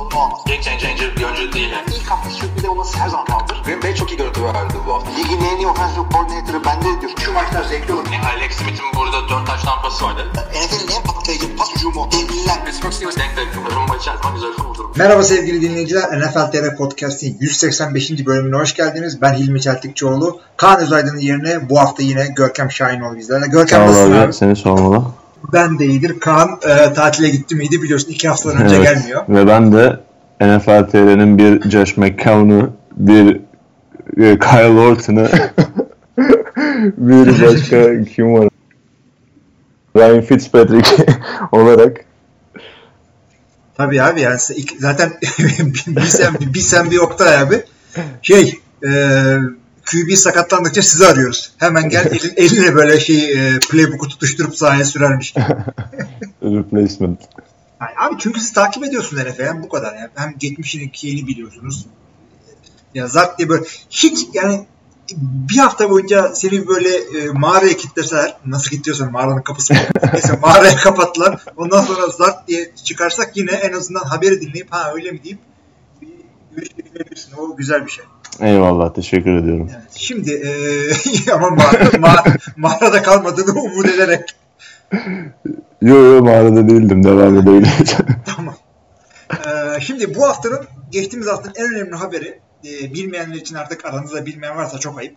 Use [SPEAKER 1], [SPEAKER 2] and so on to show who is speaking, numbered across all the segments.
[SPEAKER 1] sorunu olmaz.
[SPEAKER 2] Game changer bir oyuncu değil. Yani.
[SPEAKER 1] İlk hafta sürpriz olması her zaman kaldır.
[SPEAKER 2] Green Bay çok iyi görüntü verdi bu hafta.
[SPEAKER 1] Ligin en iyi offensive coordinator'ı bende diyor. Şu maçlar zevkli olur.
[SPEAKER 2] Yani Alex Smith'in burada 4 taş tampası vardı.
[SPEAKER 1] NFL'in en patlayıcı pas hücumu. Devliler.
[SPEAKER 2] Pittsburgh Steelers denk denk. Rumba içerisinde güzel kurdurmuş.
[SPEAKER 3] Merhaba sevgili dinleyiciler. NFL TR Podcast'in 185. bölümüne hoş geldiniz. Ben Hilmi Çeltikçioğlu. Kaan Özaydın'ın yerine bu hafta yine Görkem Şahinoğlu bizlerle. Görkem
[SPEAKER 4] Sağ ol abi? seni sormalı.
[SPEAKER 3] Ben de iyidir. Kaan e, tatile gitti miydi biliyorsun. iki haftadan önce gelmiyor.
[SPEAKER 4] Ve ben de NFL TR'nin bir Josh McCown'u, bir e, Kyle Orton'u, bir başka kim var? Ryan Fitzpatrick olarak
[SPEAKER 3] Tabii abi yani zaten bir sen, bir sen bir Oktay abi. Şey e, QB sakatlandıkça sizi arıyoruz. Hemen gel elin- eline böyle şey e, playbook'u tutuşturup sahaya sürermiş.
[SPEAKER 4] replacement.
[SPEAKER 3] Yani abi çünkü siz takip ediyorsunuz NFL yani bu kadar yani. Hem geçmişini yeni biliyorsunuz. Ya zart diye böyle hiç yani bir hafta boyunca seni böyle e, mağaraya kilitleseler nasıl kilitliyorsan mağaranın kapısı neyse mağaraya kapattılar ondan sonra zart diye çıkarsak yine en azından haberi dinleyip ha öyle mi deyip bir görüş edinebilirsin. O güzel bir şey.
[SPEAKER 4] Eyvallah, teşekkür ediyorum.
[SPEAKER 3] Evet. Şimdi e, ama mağara, mağara, mağarada kalmadığını umut ederek
[SPEAKER 4] Yo yo mağarada değildim, devam edebiliriz.
[SPEAKER 3] Tamam. Ee, şimdi bu haftanın geçtiğimiz haftanın en önemli haberi e, bilmeyenler için artık aranızda bilmeyen varsa çok ayıp.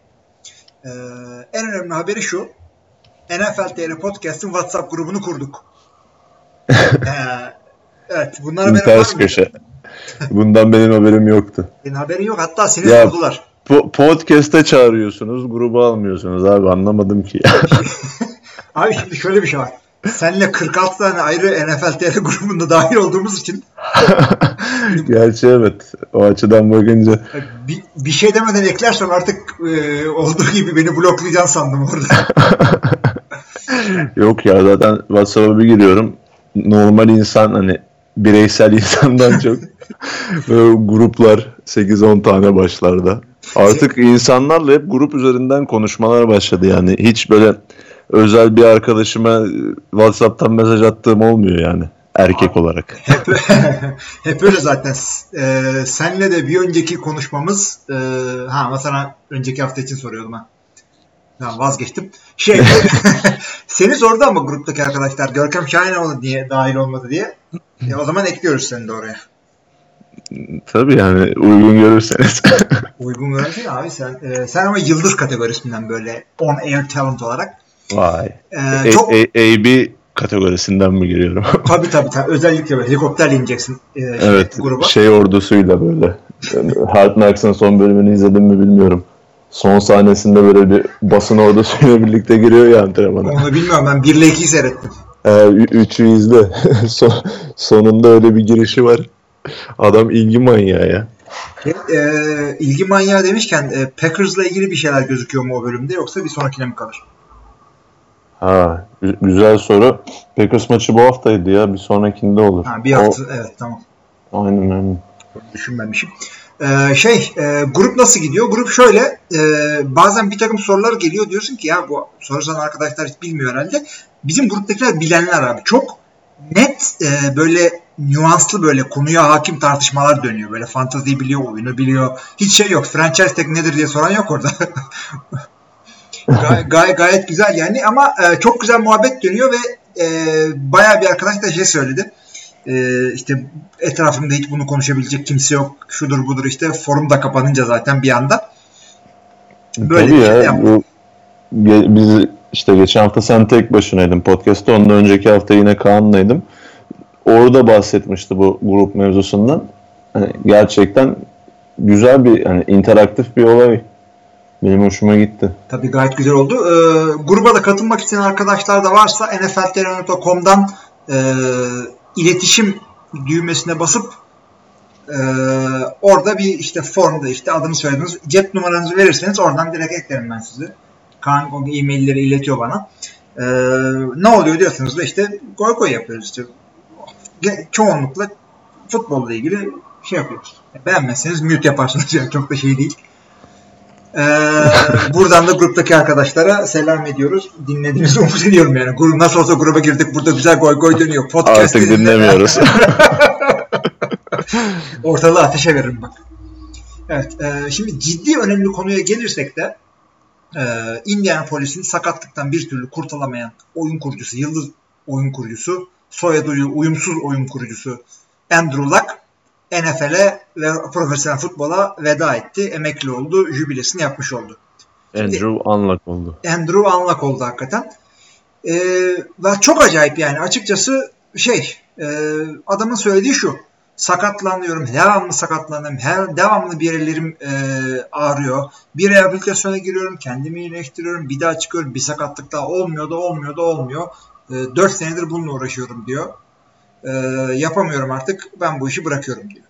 [SPEAKER 3] Ee, en önemli haberi şu. NFL TR Podcast'ın WhatsApp grubunu kurduk. Ee, evet. Bunlar benim
[SPEAKER 4] Ters
[SPEAKER 3] var mı?
[SPEAKER 4] Bundan benim haberim yoktu.
[SPEAKER 3] Senin haberin yok. Hatta seni
[SPEAKER 4] Ya-
[SPEAKER 3] sordular.
[SPEAKER 4] Po- podcast'e çağırıyorsunuz, gruba almıyorsunuz abi anlamadım ki.
[SPEAKER 3] Abi şimdi şöyle bir şey var. Seninle 46 tane ayrı NFL TR grubunda dahil olduğumuz için
[SPEAKER 4] Gerçi evet, o açıdan bakınca
[SPEAKER 3] bir, bir şey demeden eklersen artık e, olduğu gibi beni bloklayacaksın sandım orada.
[SPEAKER 4] Yok ya zaten WhatsApp'a bir giriyorum. Normal insan hani bireysel insandan çok gruplar 8-10 tane başlarda. Artık insanlarla hep grup üzerinden konuşmalar başladı yani. Hiç böyle özel bir arkadaşıma e, WhatsApp'tan mesaj attığım olmuyor yani erkek olarak.
[SPEAKER 3] hep, hep öyle zaten. Ee, senle de bir önceki konuşmamız e, ha sana önceki hafta için soruyordum ha. Tamam vazgeçtim. Şey seni sordu ama gruptaki arkadaşlar Görkem Şahinoğlu diye dahil olmadı diye. E, o zaman ekliyoruz seni de oraya.
[SPEAKER 4] Tabii yani uygun görürseniz.
[SPEAKER 3] Uygun görürsün abi sen. e, sen ama yıldız kategorisinden böyle on air talent olarak.
[SPEAKER 4] Vay.
[SPEAKER 3] E,
[SPEAKER 4] A-
[SPEAKER 3] çok
[SPEAKER 4] A- AB kategorisinden mi giriyorum?
[SPEAKER 3] tabii tabii tabii özellikle böyle helikopterle ineceksin e, şey,
[SPEAKER 4] evet.
[SPEAKER 3] gruba.
[SPEAKER 4] Şey ordusuyla böyle. Hard Knocks'ın son bölümünü izledim mi bilmiyorum. Son sahnesinde böyle bir basın ordusuyla birlikte giriyor ya antrenmana.
[SPEAKER 3] Onu bilmiyorum ben 1 ile 2'yi seyrettim.
[SPEAKER 4] Ee, ü- üçü izle. Son- sonunda öyle bir girişi var. Adam ilgi manyağı ya.
[SPEAKER 3] E, ilgi manyağı demişken e, Packers'la ilgili bir şeyler gözüküyor mu o bölümde yoksa bir sonrakine mi kalır?
[SPEAKER 4] Ha, gü- güzel soru. Packers maçı bu haftaydı ya. Bir sonrakinde olur.
[SPEAKER 3] Ha, bir hafta evet tamam.
[SPEAKER 4] O, aynen aynen.
[SPEAKER 3] Düşünmemişim. Ee, şey e, grup nasıl gidiyor? Grup şöyle e, bazen bir takım sorular geliyor diyorsun ki ya bu sorusan arkadaşlar hiç bilmiyor herhalde. Bizim gruptakiler bilenler abi. Çok net e, böyle nüanslı böyle konuya hakim tartışmalar dönüyor. Böyle fantaziyi biliyor, oyunu biliyor. Hiç şey yok. Franchise tag nedir diye soran yok orada. Gay- gay- gayet güzel yani ama e, çok güzel muhabbet dönüyor ve e, bayağı bir arkadaş da şey söyledi. E, işte etrafımda hiç bunu konuşabilecek kimse yok. Şudur budur işte forum da kapanınca zaten bir anda. Böyle
[SPEAKER 4] Tabii
[SPEAKER 3] bir şey
[SPEAKER 4] ya.
[SPEAKER 3] yaptı.
[SPEAKER 4] Bu, biz işte geçen hafta sen tek başınaydın podcast'ta. Ondan önceki hafta yine Kaan'laydım. Orada bahsetmişti bu grup mevzusundan. Hani gerçekten güzel bir hani interaktif bir olay. Benim hoşuma gitti.
[SPEAKER 3] Tabii gayet güzel oldu. E, gruba da katılmak isteyen arkadaşlar da varsa nfltr.com'dan e, iletişim düğmesine basıp e, orada bir işte formda işte adını söylediğiniz cep numaranızı verirseniz oradan direkt eklerim ben sizi. Kaan e-mailleri iletiyor bana. E, ne oluyor diyorsunuz da işte goy goy yapıyoruz işte. Çoğunlukla futbolla ilgili şey yapıyoruz. Beğenmezseniz mute yaparsınız yani çok da şey değil. Ee, buradan da gruptaki arkadaşlara selam ediyoruz. Dinlediğinizi umut ediyorum yani. Grup nasıl olsa gruba girdik. Burada güzel goy goy dönüyor. Podcast
[SPEAKER 4] Artık dinlemiyoruz.
[SPEAKER 3] Ortalığı ateşe veririm bak. Evet. E, şimdi ciddi önemli konuya gelirsek de e, Indianapolis'in sakatlıktan bir türlü kurtulamayan oyun kurucusu, yıldız oyun kurucusu, soyadı uyumsuz oyun kurucusu Andrew Luck NFL'e ve profesyonel futbola veda etti. Emekli oldu. Jübilesini yapmış oldu.
[SPEAKER 4] Andrew Unlock oldu.
[SPEAKER 3] Andrew Unlock oldu hakikaten. Ee, ve çok acayip yani. Açıkçası şey e, adamın söylediği şu. Sakatlanıyorum. Devamlı sakatlanıyorum. Her, devamlı bir yerlerim e, ağrıyor. Bir rehabilitasyona giriyorum. Kendimi iyileştiriyorum. Bir daha çıkıyorum. Bir sakatlık daha olmuyor da olmuyor da olmuyor. E, 4 senedir bununla uğraşıyorum diyor. E, yapamıyorum artık. Ben bu işi bırakıyorum diyor.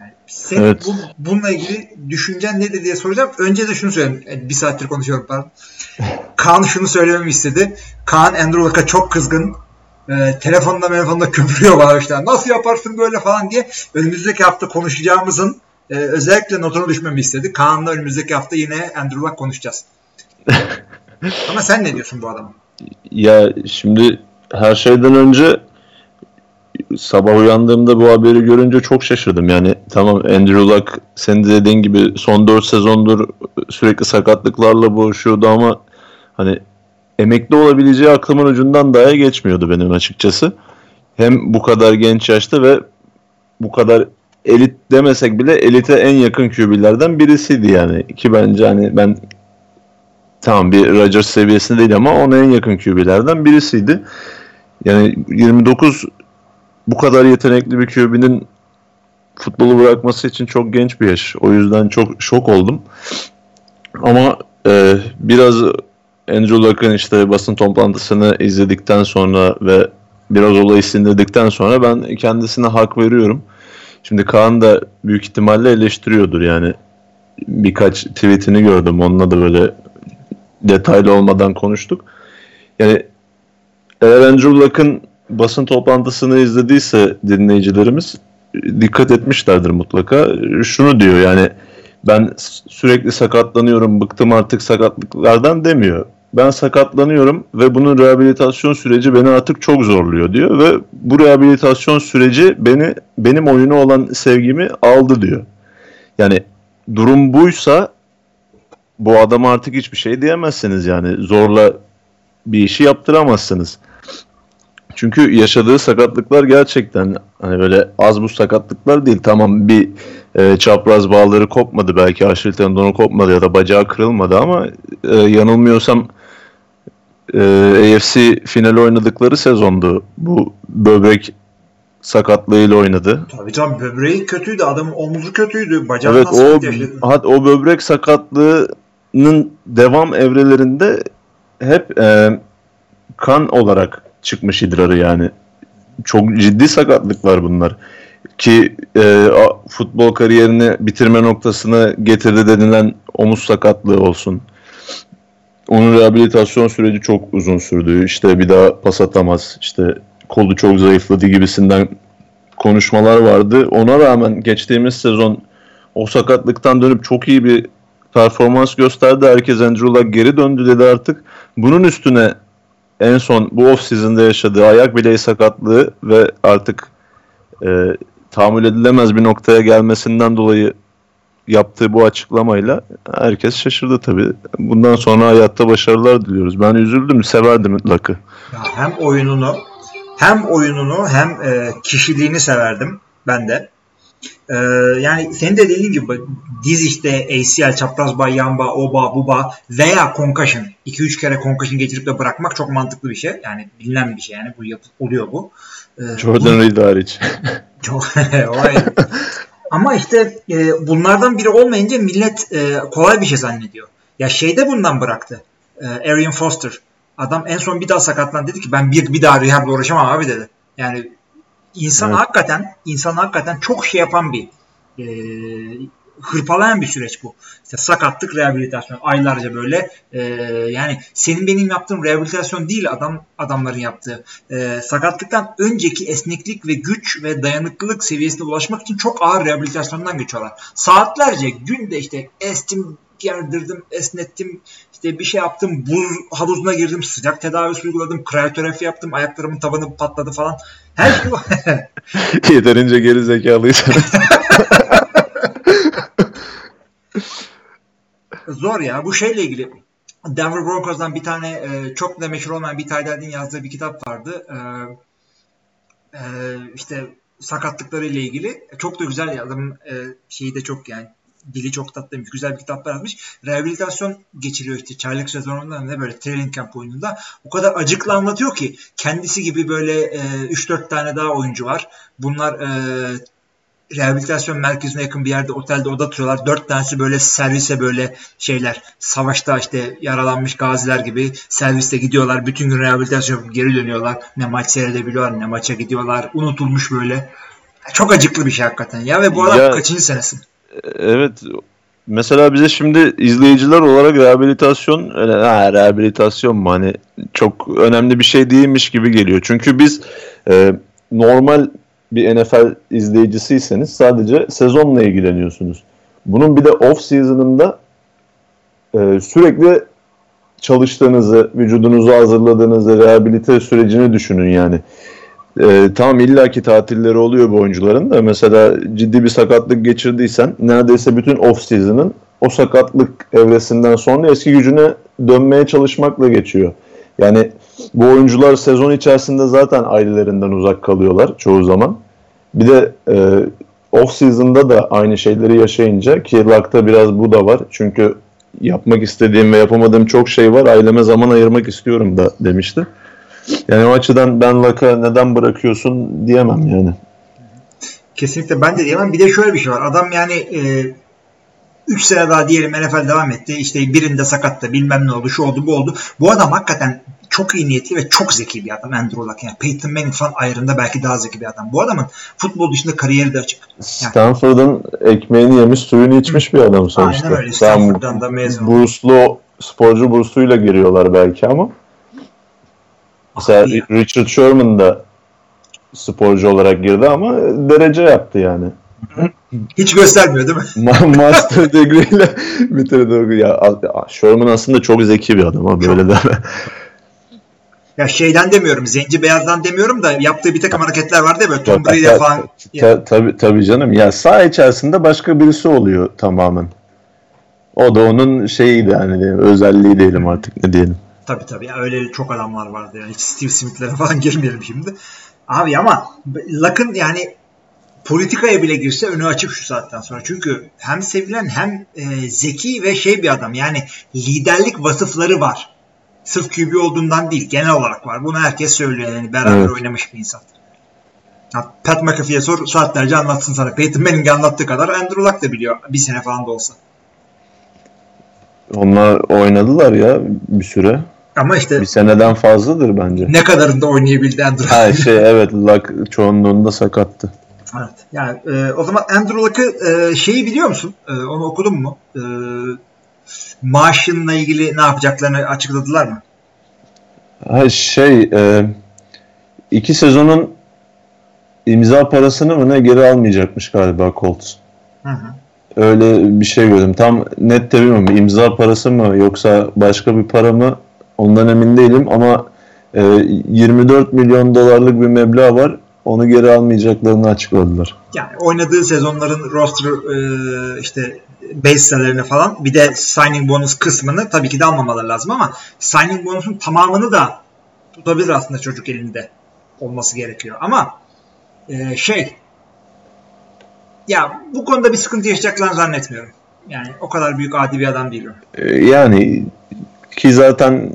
[SPEAKER 3] Yani senin
[SPEAKER 4] Evet.
[SPEAKER 3] bu, bununla ilgili düşüncen nedir diye soracağım. Önce de şunu söyleyeyim. E, Bir saattir konuşuyorum pardon. Kaan şunu söylememi istedi. Kaan Andrew Luck'a çok kızgın. E, telefonda telefonda köpürüyor işte. Nasıl yaparsın böyle falan diye. Önümüzdeki hafta konuşacağımızın e, özellikle notunu düşmemi istedi. Kaan'la önümüzdeki hafta yine Andrew Luck konuşacağız. Ama sen ne diyorsun bu adama?
[SPEAKER 4] Ya şimdi her şeyden önce sabah uyandığımda bu haberi görünce çok şaşırdım. Yani tamam Andrew Luck senin de dediğin gibi son 4 sezondur sürekli sakatlıklarla boğuşuyordu ama hani emekli olabileceği aklımın ucundan dahi geçmiyordu benim açıkçası. Hem bu kadar genç yaşta ve bu kadar elit demesek bile elite en yakın QB'lerden birisiydi yani. Ki bence hani ben tamam bir Rodgers seviyesinde değil ama ona en yakın QB'lerden birisiydi. Yani 29 bu kadar yetenekli bir QB'nin futbolu bırakması için çok genç bir yaş. O yüzden çok şok oldum. Ama e, biraz Andrew Luck'ın işte basın toplantısını izledikten sonra ve biraz olayı sindirdikten sonra ben kendisine hak veriyorum. Şimdi Kaan da büyük ihtimalle eleştiriyordur yani. Birkaç tweetini gördüm. Onunla da böyle detaylı olmadan konuştuk. Yani eğer Andrew Luck'ın basın toplantısını izlediyse dinleyicilerimiz dikkat etmişlerdir mutlaka. Şunu diyor yani ben sürekli sakatlanıyorum, bıktım artık sakatlıklardan demiyor. Ben sakatlanıyorum ve bunun rehabilitasyon süreci beni artık çok zorluyor diyor ve bu rehabilitasyon süreci beni benim oyunu olan sevgimi aldı diyor. Yani durum buysa bu adama artık hiçbir şey diyemezsiniz yani zorla bir işi yaptıramazsınız. Çünkü yaşadığı sakatlıklar gerçekten hani böyle az bu sakatlıklar değil. Tamam bir e, çapraz bağları kopmadı belki Achilles tendonu kopmadı ya da bacağı kırılmadı ama e, yanılmıyorsam e, AFC finali oynadıkları sezondu. Bu böbrek sakatlığıyla oynadı.
[SPEAKER 3] Tabii canım böbreği kötüydü. Adamın omuzu kötüydü. Bacağı
[SPEAKER 4] Evet
[SPEAKER 3] nasıl
[SPEAKER 4] o hat o böbrek sakatlığının devam evrelerinde hep e, kan olarak çıkmış idrarı yani. Çok ciddi sakatlıklar bunlar. Ki e, futbol kariyerini bitirme noktasına getirdi denilen omuz sakatlığı olsun. Onun rehabilitasyon süreci çok uzun sürdü. İşte bir daha pas atamaz. İşte kolu çok zayıfladı gibisinden konuşmalar vardı. Ona rağmen geçtiğimiz sezon o sakatlıktan dönüp çok iyi bir performans gösterdi. Herkes Andrew Luck geri döndü dedi artık. Bunun üstüne en son bu off season'da yaşadığı ayak bileği sakatlığı ve artık e, tahammül edilemez bir noktaya gelmesinden dolayı yaptığı bu açıklamayla herkes şaşırdı tabii. Bundan sonra hayatta başarılar diliyoruz. Ben üzüldüm, severdim Luck'ı.
[SPEAKER 3] Hem oyununu hem oyununu hem e, kişiliğini severdim ben de. E, yani senin de dediğin gibi diz işte ACL, çapraz bağ, yan bağ, o bağ, bu bağ veya concussion. 2-3 kere concussion getirip de bırakmak çok mantıklı bir şey. Yani bilinen bir şey yani bu yapı, oluyor bu. E,
[SPEAKER 4] Jordan Reed hariç.
[SPEAKER 3] Çok. Ama işte e, bunlardan biri olmayınca millet e, kolay bir şey zannediyor. Ya şeyde bundan bıraktı. E, Arian Foster. Adam en son bir daha sakatlandı dedi ki ben bir, bir daha rehabla uğraşamam abi dedi. Yani insan
[SPEAKER 4] Evet.
[SPEAKER 3] hakikaten insan hakikaten çok şey yapan bir e, hırpalayan bir süreç bu. İşte sakatlık, rehabilitasyon aylarca böyle e, yani senin benim yaptığım rehabilitasyon değil adam adamların yaptığı. E, sakatlıktan önceki esneklik ve güç ve dayanıklılık seviyesine ulaşmak için çok ağır rehabilitasyondan geçiyorlar. Saatlerce günde işte estim gerdirdim, esnettim, işte bir şey yaptım, buz havuzuna girdim, sıcak tedavisi uyguladım, kriyoterapi yaptım, ayaklarımın tabanı patladı falan. Her şey.
[SPEAKER 4] Yeterince geri zekalıysanız.
[SPEAKER 3] Zor ya. Bu şeyle ilgili Denver Broncos'dan bir tane e, çok da meşhur olmayan bir Tyler'in yazdığı bir kitap vardı. E, e, işte sakatlıkları ile ilgili. Çok da güzel adamın e, şeyi de çok yani dili çok tatlı, güzel bir kitap yazmış. Rehabilitasyon geçiriyor işte çaylak sezonunda ne böyle training camp oyununda. O kadar acıklı anlatıyor ki kendisi gibi böyle e, 3-4 tane daha oyuncu var. Bunlar e, rehabilitasyon merkezine yakın bir yerde otelde oda tutuyorlar. Dört tanesi böyle servise böyle şeyler savaşta işte yaralanmış gaziler gibi serviste gidiyorlar. Bütün gün rehabilitasyon geri dönüyorlar. Ne maç seyredebiliyorlar ne maça gidiyorlar. Unutulmuş böyle. Çok acıklı bir şey hakikaten ya ve bu adam
[SPEAKER 4] Ya-
[SPEAKER 3] kaçıncı senesi?
[SPEAKER 4] Evet. Mesela bize şimdi izleyiciler olarak rehabilitasyon ha, rehabilitasyon mu hani çok önemli bir şey değilmiş gibi geliyor. Çünkü biz e, normal bir NFL izleyicisiyseniz sadece sezonla ilgileniyorsunuz. Bunun bir de off season'ında e, sürekli çalıştığınızı, vücudunuzu hazırladığınızı, rehabilite sürecini düşünün yani. Ee, tamam illaki tatilleri oluyor bu oyuncuların da mesela ciddi bir sakatlık geçirdiysen neredeyse bütün off season'ın o sakatlık evresinden sonra eski gücüne dönmeye çalışmakla geçiyor. Yani bu oyuncular sezon içerisinde zaten ailelerinden uzak kalıyorlar çoğu zaman. Bir de e, off season'da da aynı şeyleri yaşayınca ki Luck'ta biraz bu da var. Çünkü yapmak istediğim ve yapamadığım çok şey var. Aileme zaman ayırmak istiyorum da demişti. Yani o açıdan ben Luck'a neden bırakıyorsun diyemem yani.
[SPEAKER 3] Kesinlikle ben de diyemem. Bir de şöyle bir şey var. Adam yani 3 sene daha diyelim NFL devam etti. İşte birinde sakattı bilmem ne oldu şu oldu bu oldu. Bu adam hakikaten çok iyi niyetli ve çok zeki bir adam Andrew Luck. Yani Peyton Manning falan ayrında belki daha zeki bir adam. Bu adamın futbol dışında kariyeri de açık. Yani
[SPEAKER 4] Stanford'ın ekmeğini yemiş suyunu içmiş bir adam sonuçta.
[SPEAKER 3] Aynen öyle. Stanford'dan da mezun.
[SPEAKER 4] Burslu, sporcu bursuyla giriyorlar belki ama. Mesela. Richard Sherman da sporcu olarak girdi ama derece yaptı yani.
[SPEAKER 3] hiç göstermiyor değil mi?
[SPEAKER 4] Ma- Master degree ile bitirdi. Ya, Sherman aslında çok zeki bir adam ama böyle deme.
[SPEAKER 3] Ya şeyden demiyorum. Zenci beyazdan demiyorum da yaptığı bir takım hareketler vardı ya böyle Tom Brady falan.
[SPEAKER 4] ta- tabii tabii canım. Ya saha içerisinde başka birisi oluyor tamamen. O da onun şeyiydi yani özelliği diyelim artık ne diyelim.
[SPEAKER 3] Tabii tabii. Ya öyle çok adamlar vardı. Yani hiç Steve Smith'lere falan girmeyelim şimdi. Abi ama Luck'ın yani politikaya bile girse önü açık şu saatten sonra. Çünkü hem sevilen hem e, zeki ve şey bir adam. Yani liderlik vasıfları var. Sırf QB olduğundan değil. Genel olarak var. Bunu herkes söylüyor. Yani beraber
[SPEAKER 4] Evet.
[SPEAKER 3] oynamış bir insan. Ya Pat McAfee'ye sor saatlerce anlatsın sana. Peyton Manning'e anlattığı kadar Andrew Luck da biliyor. Bir sene falan da olsa.
[SPEAKER 4] Onlar oynadılar ya bir süre.
[SPEAKER 3] Ama işte
[SPEAKER 4] Bir seneden fazladır bence.
[SPEAKER 3] ne kadarında oynayabildi Andrew.
[SPEAKER 4] Ha şey evet Luck çoğunluğunda sakattı.
[SPEAKER 3] Evet. Yani e, o zaman Andrew Luck'ı e, şeyi biliyor musun? E, onu okudun mu? E, maaşınla ilgili ne yapacaklarını açıkladılar mı?
[SPEAKER 4] Ha şey e, iki sezonun imza parasını mı ne geri almayacakmış galiba Colts.
[SPEAKER 3] Hı hı.
[SPEAKER 4] Öyle bir şey gördüm. Tam net de bilmiyorum. İmza parası mı yoksa başka bir para mı ondan emin değilim ama e, 24 milyon dolarlık bir meblağ var. Onu geri almayacaklarını açıkladılar.
[SPEAKER 3] Yani oynadığı sezonların roster e, işte base'lerini falan bir de signing bonus kısmını tabii ki de almamaları lazım ama signing bonusun tamamını da tutabilir aslında çocuk elinde olması gerekiyor. Ama e, şey ya bu konuda bir sıkıntı yaşayacaklarını zannetmiyorum. Yani o kadar büyük adi bir adam değil o.
[SPEAKER 4] E, yani ki zaten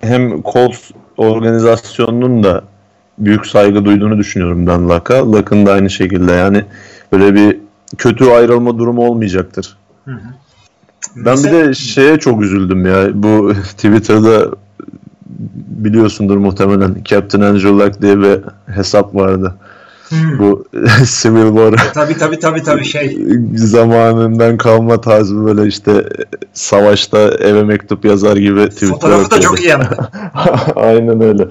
[SPEAKER 4] hem Colts organizasyonunun da büyük saygı duyduğunu düşünüyorum ben Luck'a. Luck'ın da aynı şekilde yani böyle bir kötü ayrılma durumu olmayacaktır. Ben bir
[SPEAKER 3] Mesela-
[SPEAKER 4] de şeye çok üzüldüm ya. Bu Twitter'da biliyorsundur muhtemelen Captain Andrew Luck diye bir hesap vardı.
[SPEAKER 3] Hmm.
[SPEAKER 4] Bu Civil War
[SPEAKER 3] Tabii tabii tabii tabii şey.
[SPEAKER 4] zamanından kalma tarzı böyle işte savaşta eve mektup yazar gibi tweetler
[SPEAKER 3] Fotoğrafı da çok iyi yaptı.
[SPEAKER 4] Aynen öyle.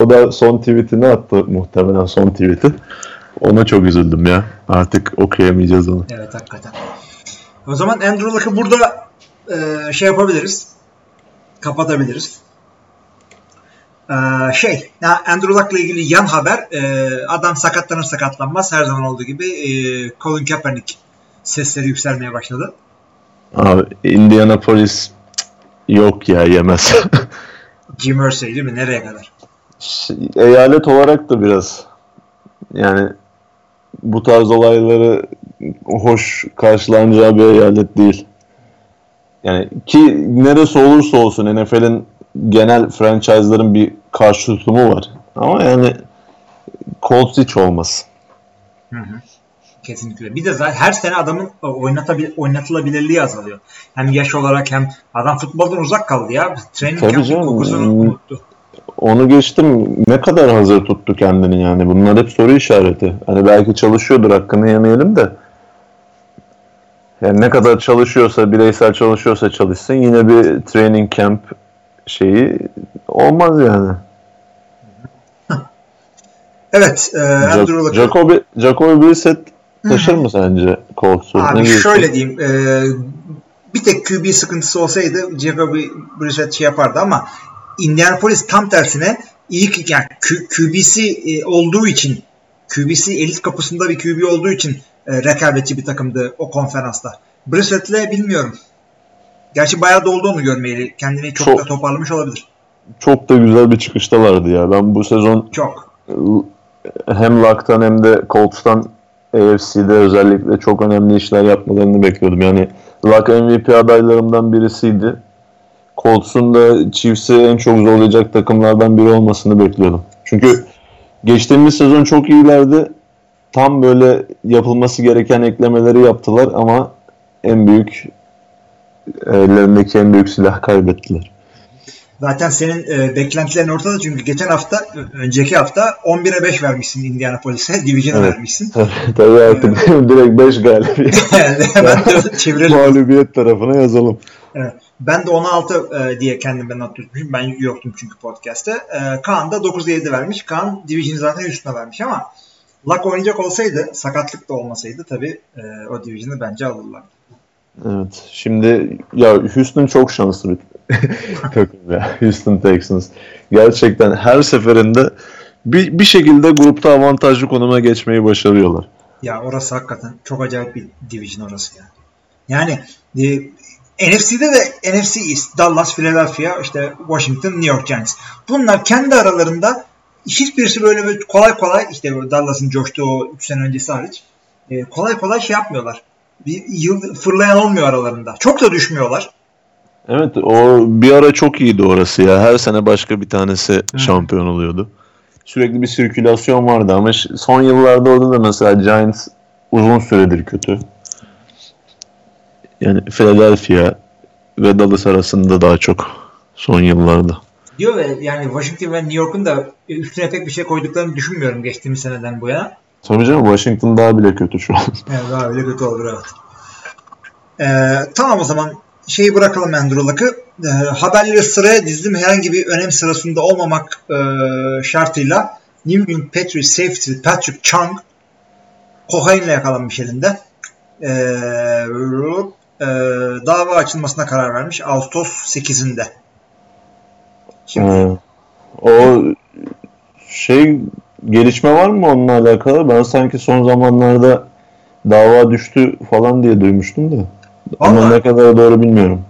[SPEAKER 4] O da son tweetini attı muhtemelen son tweeti. Ona çok üzüldüm ya. Artık okuyamayacağız onu.
[SPEAKER 3] Evet hakikaten. O zaman Andrew Luck'ı burada e, şey yapabiliriz. Kapatabiliriz. E, şey, Andrew Luck'la ilgili yan haber e, adam sakatlanır sakatlanmaz her zaman olduğu gibi e, Colin Kaepernick sesleri yükselmeye başladı.
[SPEAKER 4] Abi Indianapolis yok ya yemez.
[SPEAKER 3] Jim Irsay değil mi? Nereye kadar?
[SPEAKER 4] Şey, Eyalet olarak da biraz yani bu tarz olayları hoş karşılanacağı bir eyalet değil. Yani ki neresi olursa olsun NFL'in genel franchise'ların bir karşı tutumu var. Ama yani Colts hiç olmaz.
[SPEAKER 3] Hı hı. Kesinlikle. Bir de zaten her sene adamın oynatabil oynatılabilirliği azalıyor. Hem yaş olarak hem adam futboldan uzak kaldı ya. Training
[SPEAKER 4] Tabii canım.
[SPEAKER 3] kokusunu
[SPEAKER 4] Hmm.
[SPEAKER 3] unuttu.
[SPEAKER 4] Onu geçtim. Ne kadar hazır tuttu kendini yani. Bunlar hep soru işareti. Hani belki çalışıyordur hakkını yemeyelim de. Yani ne kadar çalışıyorsa, bireysel çalışıyorsa çalışsın yine bir training camp şeyi olmaz yani.
[SPEAKER 3] Evet. E, Andrew
[SPEAKER 4] Ja-
[SPEAKER 3] Luck.
[SPEAKER 4] Jacoby, Jacoby Brissett taşır mı sence Colts'u? Ne
[SPEAKER 3] Abi
[SPEAKER 4] diyorsun?
[SPEAKER 3] şöyle diyeyim. E, bir tek QB sıkıntısı olsaydı Jacoby Brissett şey yapardı ama Indianapolis tam tersine iyi ki- yani Q- QB'si e, olduğu için QB'si elit kapısında bir QB olduğu için e, rekabetçi bir takımdı o konferansta. Brissett'le bilmiyorum. Gerçi bayağı da oldu onu görmeyeli. Kendini çok,
[SPEAKER 4] Çok-
[SPEAKER 3] da toparlamış olabilir.
[SPEAKER 4] Çok da güzel bir çıkıştalardı ya. Ben bu sezon
[SPEAKER 3] Çok.
[SPEAKER 4] hem Luck'tan hem de Colts'tan AFC'de özellikle çok önemli işler yapmalarını bekliyordum. Yani Luck MVP adaylarımdan birisiydi. Colts'un da Chiefs'i en çok zorlayacak takımlardan biri olmasını bekliyordum. Çünkü geçtiğimiz sezon çok iyilerdi. Tam böyle yapılması gereken eklemeleri yaptılar ama en büyük ellerindeki en büyük silah kaybettiler.
[SPEAKER 3] Zaten senin e, beklentilerin ortada çünkü geçen hafta, önceki hafta 11'e 5 vermişsin Indianapolis'e. Division'a
[SPEAKER 4] Evet.
[SPEAKER 3] vermişsin.
[SPEAKER 4] Tabii artık direkt 5 galibiyet.
[SPEAKER 3] ben de çevirelim.
[SPEAKER 4] Mağlubiyet tarafına yazalım.
[SPEAKER 3] Evet. Ben de 16 e, diye kendime not tutmuşum. Ben yoktum çünkü podcast'te. E, Kaan da 9'a 7 vermiş. Kaan Division'ı zaten üstüne vermiş ama Luck oynayacak olsaydı, sakatlık da olmasaydı tabii e, o Division'ı bence alırlar.
[SPEAKER 4] Evet. Şimdi ya Houston çok şanslı bir takım ya. Houston Texans. Gerçekten her seferinde bir, bir şekilde grupta avantajlı konuma geçmeyi başarıyorlar.
[SPEAKER 3] Ya orası hakikaten çok acayip bir division orası ya. Yani e, NFC'de de NFC East, Dallas, Philadelphia, işte Washington, New York Giants. Bunlar kendi aralarında hiçbirisi böyle bir kolay kolay işte böyle Dallas'ın coştuğu 3 sene öncesi hariç e, kolay kolay şey yapmıyorlar. Bir yıl fırlayan olmuyor aralarında. Çok da düşmüyorlar.
[SPEAKER 4] Evet o bir ara çok iyiydi orası ya. Her sene başka bir tanesi şampiyon oluyordu. Sürekli bir sirkülasyon vardı ama son yıllarda orada da mesela Giants uzun süredir kötü. Yani Philadelphia ve Dallas arasında daha çok son yıllarda.
[SPEAKER 3] Diyor ve yani Washington ve New York'un da üstüne pek bir şey koyduklarını düşünmüyorum geçtiğimiz seneden bu yana.
[SPEAKER 4] Tabii canım Washington daha bile kötü şu an.
[SPEAKER 3] Evet daha öyle kötü olur evet. Ee, tamam o zaman şeyi bırakalım Andrew Luck'ı. Ee, haberleri sıraya dizdim. Herhangi bir önem sırasında olmamak e, şartıyla New England Patriots safety Patrick Chung kokainle yakalanmış elinde. Ee, e, dava açılmasına karar vermiş. Ağustos 8'inde. Şimdi
[SPEAKER 4] Ee, o şey gelişme var mı onunla alakalı? Ben sanki son zamanlarda dava düştü falan diye duymuştum da. Ama ne kadar doğru bilmiyorum.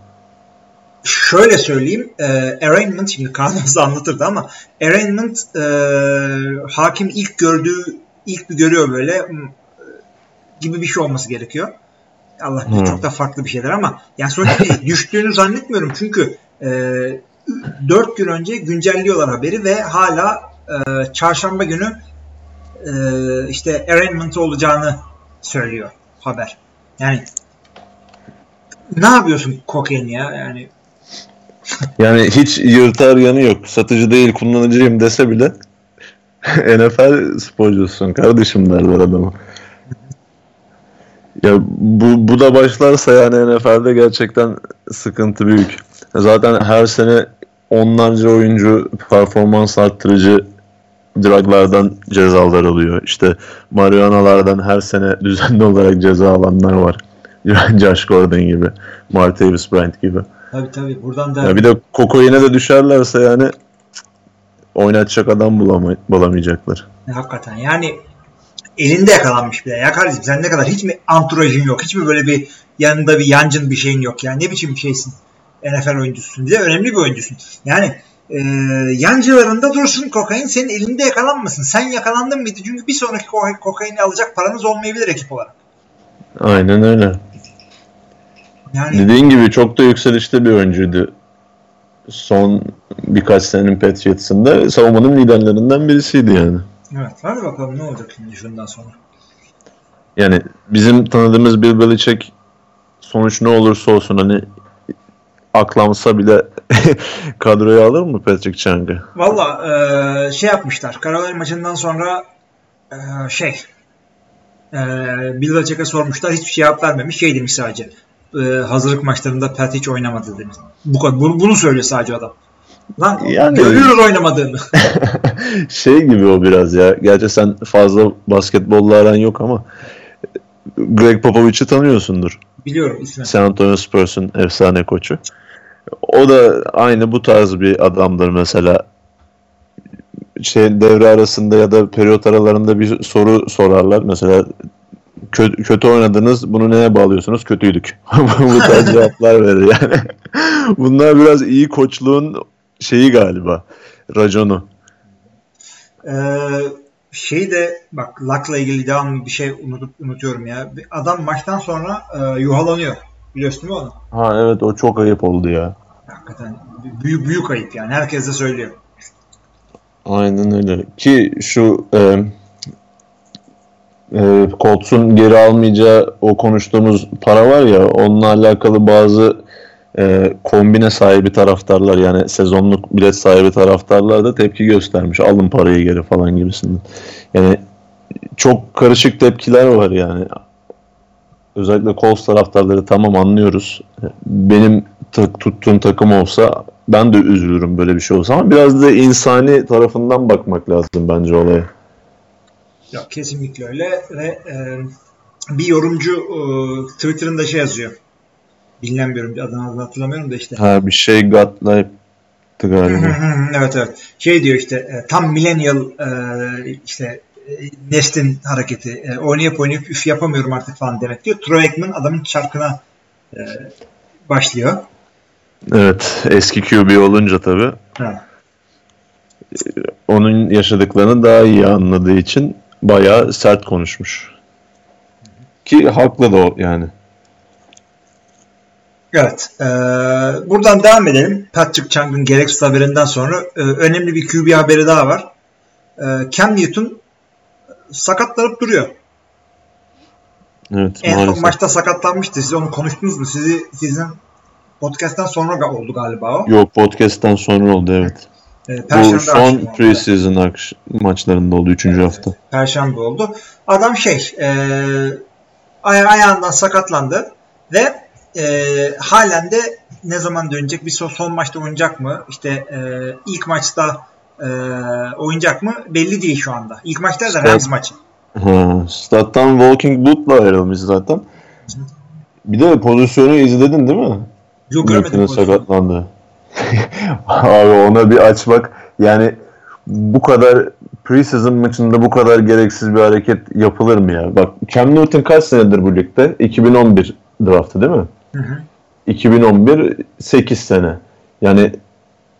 [SPEAKER 3] Şöyle söyleyeyim. E, arraignment şimdi kanunumuzu anlatırdı ama arraignment e, hakim ilk gördüğü ilk bir görüyor böyle e, gibi bir şey olması gerekiyor. Allah bilir
[SPEAKER 4] Hmm.
[SPEAKER 3] çok da farklı bir şeyler ama yani sonuçta düştüğünü zannetmiyorum çünkü e, 4 gün önce güncelliyorlar haberi ve hala e, çarşamba günü e, işte arraignment olacağını söylüyor haber. Yani ne yapıyorsun kokain ya? Yani
[SPEAKER 4] Yani hiç yırtar yanı yok. Satıcı değil kullanıcıyım dese bile NFL sporcusun kardeşim derler adama. Ya bu, bu da başlarsa yani NFL'de gerçekten sıkıntı büyük. Zaten her sene onlarca oyuncu performans arttırıcı druglardan cezalar alıyor. İşte marihuanalardan her sene düzenli olarak ceza alanlar var. Josh Gordon gibi, Martavis Bryant gibi.
[SPEAKER 3] Tabii tabii. Buradan da
[SPEAKER 4] Ya bir de kokaine de düşerlerse yani oynatacak adam bulamay- bulamayacaklar.
[SPEAKER 3] hakikaten yani elinde yakalanmış bile. Ya kardeşim sen ne kadar hiç mi anturajın yok? Hiç mi böyle bir yanında bir yancın bir şeyin yok? Yani ne biçim bir şeysin? NFL oyuncusun. De önemli bir oyuncusun. Yani e, yancılarında dursun kokain senin elinde yakalanmasın. Sen yakalandın mıydı? Çünkü bir sonraki ko- kokaini alacak paranız olmayabilir ekip olarak.
[SPEAKER 4] Aynen öyle.
[SPEAKER 3] Yani
[SPEAKER 4] Dediğin gibi çok da yükselişte bir oyuncuydu. Son birkaç senenin Patriots'ında savunmanın liderlerinden birisiydi yani.
[SPEAKER 3] evet. Hadi bakalım ne olacak şimdi şundan sonra.
[SPEAKER 4] Yani bizim tanıdığımız Bill Belichick sonuç ne olursa olsun hani aklansa bile kadroya alır mı Patrick Chung'ı?
[SPEAKER 3] Valla e, şey yapmışlar. Carolina maçından sonra e, şey e, Bill Belichick'e sormuşlar. Hiçbir şey cevap vermemiş. Şey demiş sadece. E, hazırlık maçlarında Pat hiç oynamadı demiş. Bu. Bunu, bunu söylüyor sadece adam. Lan
[SPEAKER 4] Yani-
[SPEAKER 3] görüyoruz oynamadığını.
[SPEAKER 4] şey gibi o biraz ya. Gerçi sen fazla basketbolla aran yok ama Greg Popovich'i tanıyorsundur.
[SPEAKER 3] Biliyorum ismi.
[SPEAKER 4] San Antonio Spurs'un efsane koçu. O da aynı bu tarz bir adamdır mesela. Şey devre arasında ya da periyot aralarında bir soru sorarlar. Mesela kötü, kötü oynadınız bunu neye bağlıyorsunuz? Kötüydük. bu tarz cevaplar verir yani. Bunlar biraz iyi koçluğun şeyi galiba. Raconu.
[SPEAKER 3] Ee, şey de bak Luck'la ilgili devamlı bir şey unutup unutuyorum ya. Adam maçtan sonra e, yuhalanıyor. Biliyorsun değil mi onu?
[SPEAKER 4] Ha evet o çok ayıp oldu ya.
[SPEAKER 3] Hakikaten büyük büyük ayıp yani. Herkes de söylüyor.
[SPEAKER 4] Aynen öyle. Ki şu e, e, Colts'un geri almayacağı o konuştuğumuz para var ya onunla alakalı bazı e, kombine sahibi taraftarlar yani sezonluk bilet sahibi taraftarlar da tepki göstermiş. Alın parayı geri falan gibisinden. Yani çok karışık tepkiler var yani. Özellikle Colts taraftarları tamam anlıyoruz. Benim tak, tuttuğum takım olsa ben de üzülürüm böyle bir şey olsa ama biraz da insani tarafından bakmak lazım bence olaya.
[SPEAKER 3] Yok kesinlikle öyle ve e, bir yorumcu e, Twitter'ında şey yazıyor. Bilinen bir yorumcu adını hatırlamıyorum da işte.
[SPEAKER 4] Ha bir şey Godlike'tı galiba.
[SPEAKER 3] evet evet. Şey diyor işte e, tam millennial e, işte e, neslin hareketi. E, oynayıp oynayıp üf yapamıyorum artık falan demek diyor. Troy Aikman adamın çarkına e, başlıyor.
[SPEAKER 4] evet eski QB olunca tabii
[SPEAKER 3] Ha.
[SPEAKER 4] onun yaşadıklarını daha iyi anladığı için bayağı sert konuşmuş. Ki haklı da o yani.
[SPEAKER 3] Evet. E, buradan devam edelim. Patrick Chung'ın gereksiz haberinden sonra e, önemli bir QB haberi daha var. E, Cam Newton sakatlanıp duruyor.
[SPEAKER 4] Evet
[SPEAKER 3] En son maçta sakatlanmıştı. Siz onu konuştunuz mu? Sizi sizin podcast'ten sonra oldu galiba o.
[SPEAKER 4] Yok podcast'tan sonra oldu evet.
[SPEAKER 3] Ee,
[SPEAKER 4] Bu son preseason akş- maçlarında oldu 3. hafta.
[SPEAKER 3] Perşembe oldu. Adam şey e, aya- ayağından sakatlandı ve e, halen de ne zaman dönecek? Bir son, son maçta oynayacak mı? İşte e, ilk maçta e, oynayacak mı? Belli değil şu anda. İlk maçta da Rams maçı.
[SPEAKER 4] Stat'tan Walking Boot'la ayrılmış zaten. Bir de pozisyonu izledin değil mi?
[SPEAKER 3] Yok görmedim.
[SPEAKER 4] Sakatlandı. Abi ona bir açmak yani bu kadar preseason maçında bu kadar gereksiz bir hareket yapılır mı ya? Bak Cam Newton kaç senedir bu ligde? 2011 draftı değil mi?
[SPEAKER 3] Hı hı.
[SPEAKER 4] 2011 8 sene. Yani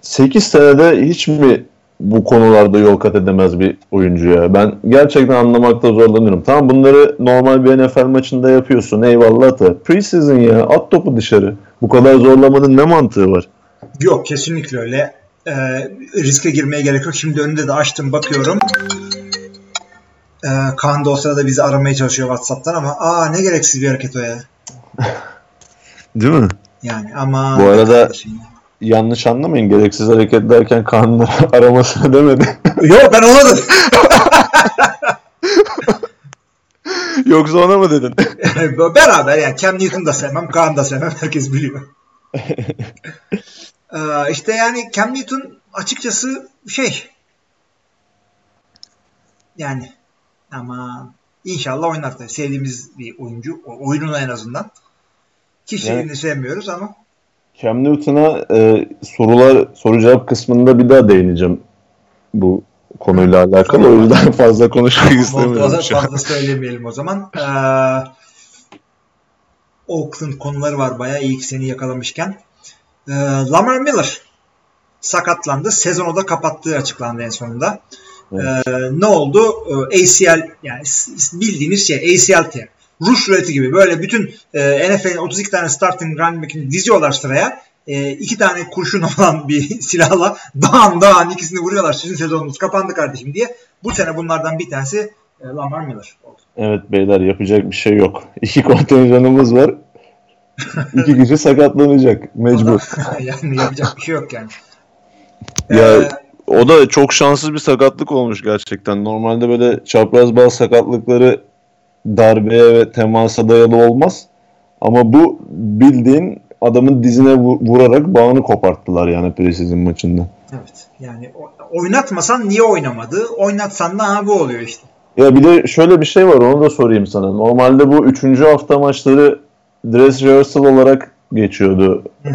[SPEAKER 4] 8 senede hiç mi bu konularda yol kat edemez bir oyuncu ya? Ben gerçekten anlamakta zorlanıyorum. Tamam bunları normal bir NFL maçında yapıyorsun. Eyvallah da. Preseason ya. At topu dışarı. Bu kadar zorlamanın ne mantığı var?
[SPEAKER 3] Yok kesinlikle öyle. Ee, riske girmeye gerek yok. Şimdi önünde de açtım bakıyorum. Ee, Kaan da o sırada bizi aramaya çalışıyor WhatsApp'tan ama aa ne gereksiz bir hareket o ya.
[SPEAKER 4] Değil mi?
[SPEAKER 3] Yani ama
[SPEAKER 4] Bu arada- Yanlış anlamayın. Gereksiz hareket derken kanunları aramasını demedi.
[SPEAKER 3] Yok ben ona dedim.
[SPEAKER 4] Yoksa ona mı dedin?
[SPEAKER 3] Beraber yani Cam Newton da sevmem, Kaan da sevmem. Herkes biliyor. ee, işte yani Cam Newton açıkçası şey yani ama inşallah oynar. Sevdiğimiz bir oyuncu. O- Oyununu en azından. Kişiliğini
[SPEAKER 4] Yani-
[SPEAKER 3] sevmiyoruz ama
[SPEAKER 4] Cam Newton'a e, sorular soru cevap kısmında bir daha değineceğim bu konuyla alakalı. O yüzden fazla konuşmak istemiyorum
[SPEAKER 3] Fazla, fazla söylemeyelim o zaman. Ee, Oakland konuları var bayağı iyi ki seni yakalamışken. Ee, Lamar Miller sakatlandı. Sezonu da kapattığı açıklandı en sonunda.
[SPEAKER 4] Evet.
[SPEAKER 3] Ee, ne oldu? Ee, ACL yani bildiğiniz şey ACL Rush ruleti gibi böyle bütün e, NFL'in 32 tane starting running back'ini diziyorlar sıraya. E, iki tane kurşun olan bir silahla dağın dağın ikisini vuruyorlar. Sizin sezonunuz kapandı kardeşim diye. Bu sene bunlardan bir tanesi e, Lamar Miller oldu.
[SPEAKER 4] Evet beyler yapacak bir şey yok. İki kontenjanımız var. İki kişi sakatlanacak mecbur.
[SPEAKER 3] yani yapacak bir şey yok yani.
[SPEAKER 4] Ya
[SPEAKER 3] Ee,
[SPEAKER 4] o da çok şanssız bir sakatlık olmuş gerçekten. Normalde böyle çapraz bağ sakatlıkları darbeye ve temasa dayalı olmaz. Ama bu bildiğin adamın dizine vu- vurarak bağını koparttılar yani preseason maçında.
[SPEAKER 3] evet. Yani oynatmasan niye oynamadı? Oynatsan da ha bu oluyor işte.
[SPEAKER 4] Ya bir de şöyle bir şey var onu da sorayım sana. Normalde bu üçüncü hafta maçları dress rehearsal olarak geçiyordu. Ee,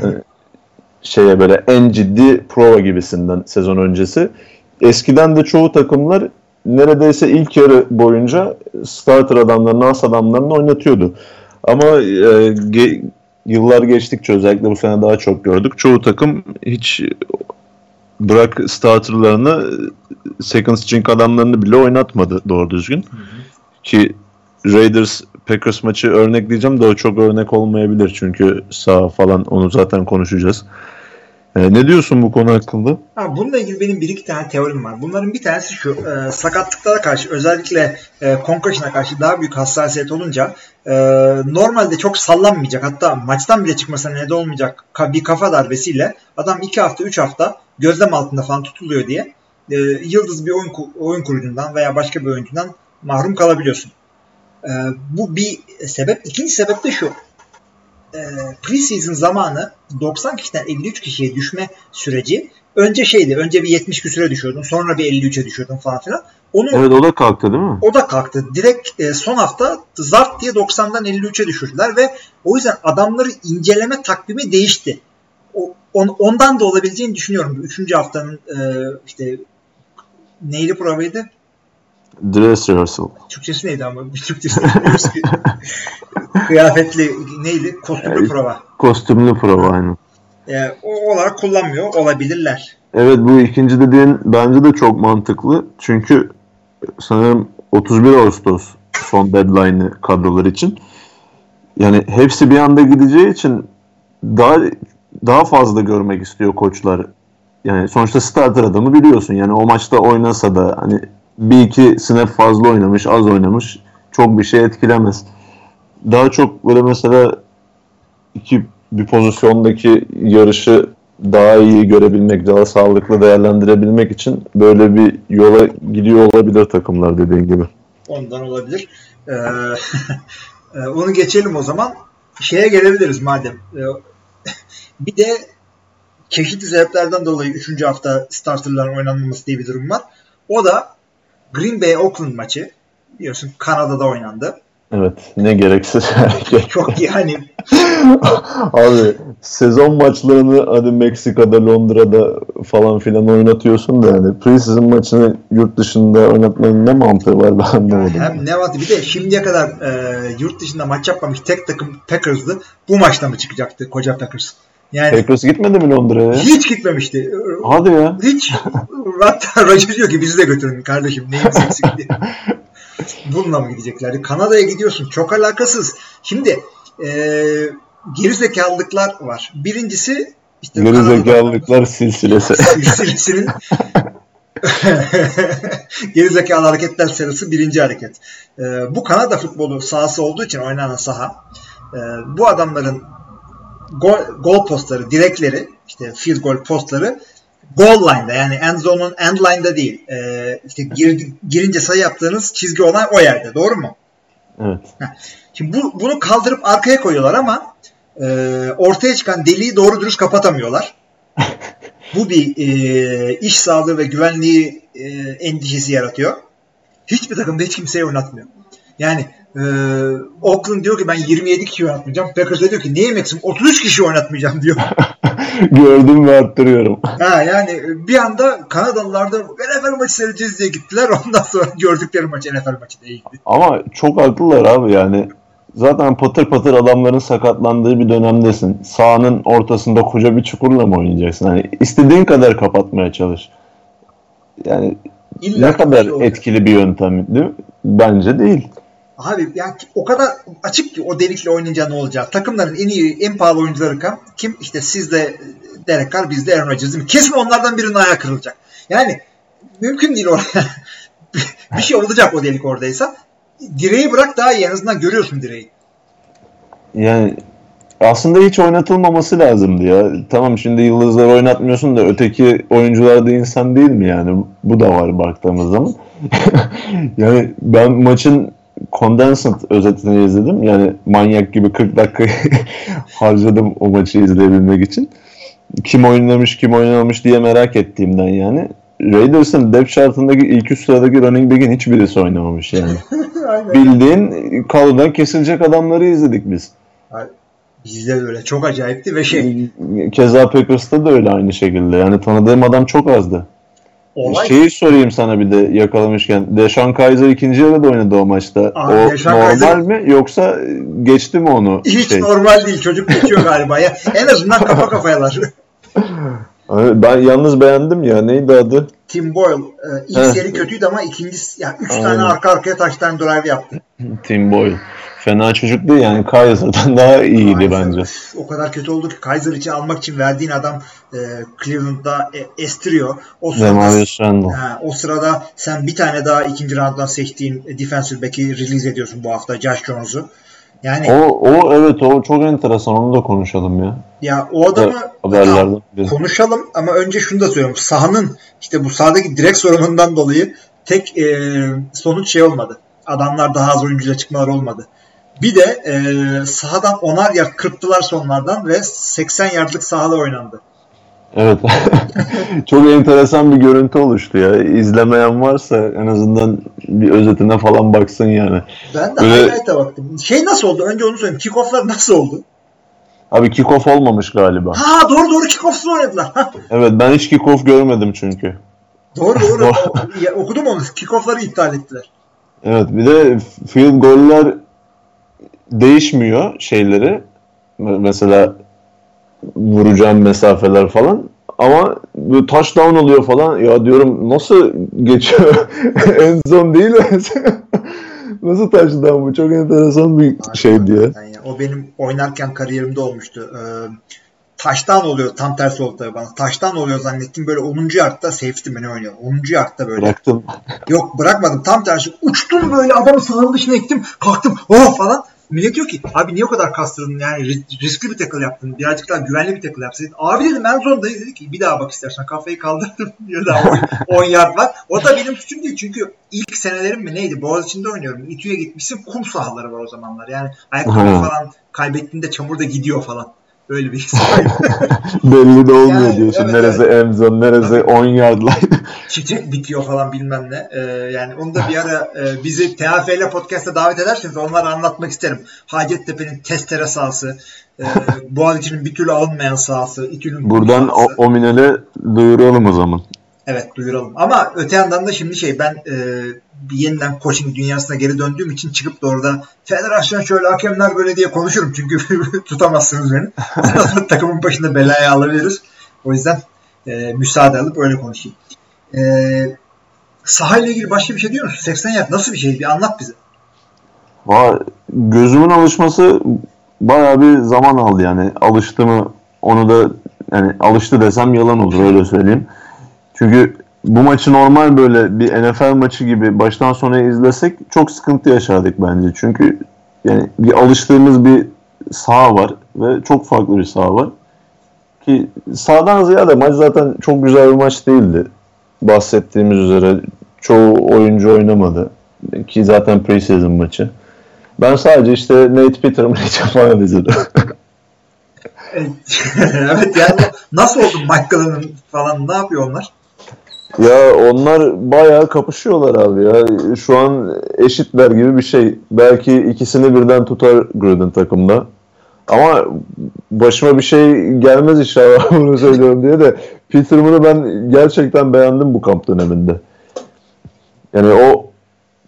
[SPEAKER 4] şeye böyle en ciddi prova gibisinden sezon öncesi. Eskiden de çoğu takımlar neredeyse ilk yarı boyunca starter adamlarını, as adamlarını oynatıyordu. Ama e, ge- yıllar geçtikçe özellikle bu sene daha çok gördük. Çoğu takım hiç bırak starterlarını second string adamlarını bile oynatmadı doğru düzgün. Ki Raiders Packers maçı örnek diyeceğim de o çok örnek olmayabilir çünkü sağ falan onu zaten konuşacağız. Ee, ne diyorsun bu konu hakkında?
[SPEAKER 3] Ha, bununla ilgili benim bir iki tane teorim var. Bunların bir tanesi şu. E, sakatlıklara karşı özellikle e, concussion'a karşı daha büyük hassasiyet olunca e, normalde çok sallanmayacak hatta maçtan bile çıkmasına neden olmayacak bir kafa darbesiyle adam iki hafta üç hafta gözlem altında falan tutuluyor diye e, yıldız bir oyun, oyun kurucundan veya başka bir oyuncudan mahrum kalabiliyorsun. E, bu bir sebep. İkinci sebep de şu. E, preseason zamanı 90 kişiden 53 kişiye düşme süreci önce şeydi. Önce bir 70 küsüre düşüyordun. Sonra bir 53'e düşüyordun falan filan. Onu
[SPEAKER 4] Evet o da kalktı değil mi?
[SPEAKER 3] o da kalktı. Direkt e, son hafta zart diye 90'dan 53'e düşürdüler ve o yüzden adamları inceleme takvimi değişti. O, on- ondan da olabileceğini düşünüyorum. Üçüncü haftanın e, işte neyli provaydı?
[SPEAKER 4] Dress rehearsal.
[SPEAKER 3] Türkçesi neydi ama? Bir Türkçesi. Kıyafetli neydi? Kostümlü
[SPEAKER 4] Evet.
[SPEAKER 3] prova.
[SPEAKER 4] Kostümlü prova aynı.
[SPEAKER 3] E, o olarak kullanmıyor olabilirler.
[SPEAKER 4] Evet bu ikinci dediğin bence de çok mantıklı. Çünkü sanırım 31 Ağustos son deadline'ı kadrolar için. Yani hepsi bir anda gideceği için daha daha fazla görmek istiyor koçlar. Yani sonuçta starter adamı biliyorsun. Yani o maçta oynasa da hani bir iki snap fazla oynamış, az oynamış çok bir şey etkilemez. Daha çok böyle mesela iki bir pozisyondaki yarışı daha iyi görebilmek, daha sağlıklı değerlendirebilmek için böyle bir yola gidiyor olabilir takımlar dediğin gibi.
[SPEAKER 3] Ondan olabilir. Ee, e, onu geçelim o zaman. Şeye gelebiliriz madem. Ee, bir de çeşitli sebeplerden dolayı 3. hafta starterların oynanmaması diye bir durum var. O da Green Bay Oakland maçı. Biliyorsun Kanada'da oynandı.
[SPEAKER 4] Evet, ne gereksiz hareket.
[SPEAKER 3] Çok yani
[SPEAKER 4] Abi sezon maçlarını hadi Meksika'da, Londra'da falan filan oynatıyorsun da yani preseason maçını yurt dışında oynatmanın ne mantığı var ben anlamadım.
[SPEAKER 3] hem ne var bir de şimdiye kadar e, yurt dışında maç yapmamış tek takım Packers'dı. Bu maçta mı çıkacaktı koca Packers? Yani
[SPEAKER 4] Packers gitmedi mi Londra'ya?
[SPEAKER 3] hiç gitmemişti.
[SPEAKER 4] Hadi ya.
[SPEAKER 3] Hiç. Hatta Roger diyor ki bizi de götürün kardeşim neyimiz eksik diye. Bununla mı gideceklerdi? Kanada'ya gidiyorsun. Çok alakasız. Şimdi e, gerizekalılıklar var. Birincisi işte
[SPEAKER 4] Geri
[SPEAKER 3] Kanada'da-
[SPEAKER 4] zekalılıklar silsilesi.
[SPEAKER 3] silsilesinin gerizekalı hareketler serisi birinci hareket. E, bu Kanada futbolu sahası olduğu için oynanan saha e, bu adamların gol, gol postları, direkleri işte field goal postları goal line'da yani end zone'un end line'da değil. E, işte gir, girince sayı yaptığınız çizgi olan o yerde. Doğru mu?
[SPEAKER 4] evet.
[SPEAKER 3] Şimdi bu, bunu kaldırıp arkaya koyuyorlar ama e, ortaya çıkan deliği doğru dürüst kapatamıyorlar. bu bir e, iş sağlığı ve güvenliği e, endişesi yaratıyor. Hiçbir takımda hiç kimseye oynatmıyor. Yani e, Oakland diyor ki ben 27 kişi oynatmayacağım. Packers diyor ki niye Maxim 33 kişi oynatmayacağım diyor.
[SPEAKER 4] Gördüm ve arttırıyorum.
[SPEAKER 3] ha, yani bir anda Kanadalılar da NFL maçı seyredeceğiz diye gittiler. Ondan sonra gördükleri maç NFL maçı değildi.
[SPEAKER 4] Ama çok haklılar abi yani. Zaten patır patır adamların sakatlandığı bir dönemdesin. Sahanın ortasında koca bir çukurla mı oynayacaksın? Hani istediğin kadar kapatmaya çalış. Yani
[SPEAKER 3] İlla
[SPEAKER 4] ne kadar
[SPEAKER 3] şey
[SPEAKER 4] etkili bir yöntem değil mi? Bence değil.
[SPEAKER 3] Abi yani o kadar açık ki o delikle oynayınca ne olacak? Takımların en iyi, en pahalı oyuncuları kam- kim? İşte sizde Derek Carr, bizde Aaron Rodgers değil? Kesin onlardan birinin ayağı kırılacak. Yani mümkün değil oraya. bir şey olacak o delik oradaysa. Direği bırak daha iyi. En azından görüyorsun direği.
[SPEAKER 4] Yani aslında hiç oynatılmaması lazımdı ya. Tamam şimdi yıldızları oynatmıyorsun da öteki oyuncular da insan değil mi yani? Bu da var baktığımız zaman. yani ben maçın condensed özetini izledim. Yani manyak gibi 40 dakika harcadım o maçı izleyebilmek için. Kim oynamış kim oynamamış diye merak ettiğimden yani. Raiders'ın depth chartındaki ilk üst sıradaki running back'in hiçbirisi oynamamış yani. Bildiğin kalıdan kesilecek adamları izledik biz.
[SPEAKER 3] Bizde de öyle. Çok acayipti ve şey
[SPEAKER 4] Keza Packers'ta da öyle aynı şekilde. Yani tanıdığım adam çok azdı.
[SPEAKER 3] Olay
[SPEAKER 4] Şeyi sorayım sana bir de yakalamışken. Deshaun Kaiser ikinci yarıda oynadı o maçta.
[SPEAKER 3] Abi
[SPEAKER 4] o
[SPEAKER 3] Deshaun
[SPEAKER 4] normal
[SPEAKER 3] Kaiser-
[SPEAKER 4] mi yoksa geçti mi onu?
[SPEAKER 3] hiç
[SPEAKER 4] şey?
[SPEAKER 3] normal değil. Çocuk geçiyor galiba ya. En azından kafa kafayalar.
[SPEAKER 4] Ben yalnız beğendim ya. Neydi adı?
[SPEAKER 3] Tim Boyle e, ilk seri kötüydü ama ikincisi ya üç
[SPEAKER 4] Aynen.
[SPEAKER 3] tane arka arkaya taştan drive yaptı.
[SPEAKER 4] Tim Boyle. Fena çocuk değil yani. Kaiser'dan daha iyiydi
[SPEAKER 3] Aynen.
[SPEAKER 4] bence.
[SPEAKER 3] O kadar kötü oldu ki Kaiser için almak için verdiğin adam e, Cleveland'da e, estiriyor. O sırada, ha, o sırada sen bir tane daha ikinci rounddan seçtiğin defensive back'i release ediyorsun bu hafta Josh Jones'u. Yani
[SPEAKER 4] O, o evet o çok enteresan. Onu da konuşalım ya.
[SPEAKER 3] ya o adamı
[SPEAKER 4] Haberlerden biri.
[SPEAKER 3] konuşalım ama önce şunu da söylüyorum. Sahanın işte bu sahadaki direkt sorunundan dolayı tek e, sonuç şey olmadı. Adamlar daha az oyuncuyla çıkmalar olmadı. Bir de e, sahadan onar yard kırptılar sonlardan ve 80 yardlık sahada oynandı.
[SPEAKER 4] Evet. Çok enteresan bir görüntü oluştu ya. İzlemeyen varsa en azından bir özetine falan baksın yani.
[SPEAKER 3] Ben de
[SPEAKER 4] Böyle-
[SPEAKER 3] highlight'a baktım. Şey nasıl oldu? Önce onu söyleyeyim. Kickoff'lar nasıl oldu?
[SPEAKER 4] Abi kickoff olmamış galiba.
[SPEAKER 3] Ha doğru doğru kickoff'suz oynadılar.
[SPEAKER 4] Evet ben hiç kickoff görmedim çünkü.
[SPEAKER 3] doğru doğru. Ya, okudum onu. Kickoff'ları iptal ettiler.
[SPEAKER 4] Evet bir de field goller değişmiyor şeyleri. Me- Mesela vuracağım mesafeler falan. Ama böyle touchdown oluyor falan. Ya diyorum nasıl geçiyor? en son değil mi? nasıl touchdown bu? Çok enteresan bir ya.
[SPEAKER 3] Yani ya, o benim oynarken kariyerimde olmuştu. Ee, taştan oluyor. Tam tersi oldu tabii bana. Taştan oluyor zannettim. Böyle 10. yardta safety ne oynuyor? 10. yardta böyle.
[SPEAKER 4] Bıraktım.
[SPEAKER 3] Yok bırakmadım. Tam tersi. Uçtum böyle adamın sahanın dışına ektim. Kalktım. Oh falan. Millet diyor ki abi niye o kadar kastırdın? Yani ris- riskli bir tackle yaptın. Birazcık daha güvenli bir tackle yapsaydın. Abi dedim en zorundayız dedi ki bir daha bak istersen. Kafayı kaldırdım. Diyor daha 10 yard var. O da benim suçum değil. Çünkü ilk senelerim mi neydi? Boğaziçi'nde oynuyorum. İTÜ'ye gitmişsin kum sahaları var o zamanlar. Yani ayakkabı falan kaybettiğinde çamur da gidiyor falan. Öyle bir saha.
[SPEAKER 4] Belli de olmuyor
[SPEAKER 3] Yani,
[SPEAKER 4] diyorsun.
[SPEAKER 3] evet,
[SPEAKER 4] neresi end zone, neresi 10 yard line.
[SPEAKER 3] çiçek bitiyor falan bilmem ne. Ee, yani onu da bir ara e, bizi TFL podcast'a davet ederseniz onları anlatmak isterim. Hacettepe'nin testere sahası, e, Boğaziçi'nin bir türlü alınmayan sahası, İTÜ'nün
[SPEAKER 4] Buradan o,
[SPEAKER 3] sahası.
[SPEAKER 4] o minele duyuralım o zaman.
[SPEAKER 3] Evet duyuralım. Ama öte yandan da şimdi şey ben e, yeniden coaching dünyasına geri döndüğüm için çıkıp da orada federasyon şöyle hakemler böyle diye konuşurum. Çünkü tutamazsınız beni. Takımın başında belaya alabiliriz. O yüzden e, müsaade alıp öyle konuşayım. E, sahayla ilgili başka bir şey diyor musun? 80 yard nasıl bir şey? Bir anlat bize.
[SPEAKER 4] Va gözümün alışması bayağı bir zaman aldı yani. Alıştı mı onu da yani alıştı desem yalan olur öyle söyleyeyim. Çünkü bu maçı normal böyle bir NFL maçı gibi baştan sona izlesek çok sıkıntı yaşardık bence. Çünkü yani bir alıştığımız bir saha var ve çok farklı bir saha var. Ki sağdan ziyade maç zaten çok güzel bir maç değildi. Bahsettiğimiz üzere çoğu oyuncu oynamadı. Ki zaten preseason maçı. Ben sadece işte Nate Peterman için falan izledim.
[SPEAKER 3] evet yani nasıl oldu Glennon falan ne yapıyor onlar?
[SPEAKER 4] Ya onlar bayağı kapışıyorlar abi ya. Şu an eşitler gibi bir şey. Belki ikisini birden tutar Gruden takımda. Ama başıma bir şey gelmez inşallah bunu söylüyorum diye de Peterman'ı ben gerçekten beğendim bu kamp döneminde. Yani o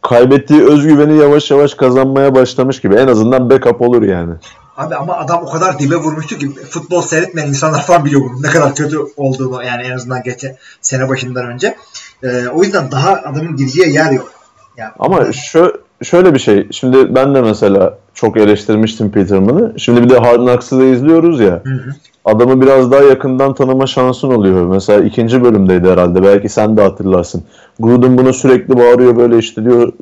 [SPEAKER 4] kaybettiği özgüveni yavaş yavaş kazanmaya başlamış gibi. En azından backup olur yani.
[SPEAKER 3] Abi ama adam o kadar dibe vurmuştu ki futbol seyretmeyen insanlar falan biliyor bunun ne kadar kötü olduğunu yani en azından geçen sene başından önce. Ee, o yüzden daha adamın gireceği yer yok. Yani,
[SPEAKER 4] Ama şö şöyle bir şey. Şimdi ben de mesela çok eleştirmiştim Peterman'ı. Şimdi bir de Hard Knocks'ı da izliyoruz ya.
[SPEAKER 3] Hı hı.
[SPEAKER 4] Adamı biraz daha yakından tanıma şansın oluyor. Mesela ikinci bölümdeydi herhalde. Belki sen de hatırlarsın. Gruden bunu sürekli bağırıyor böyle işte diyor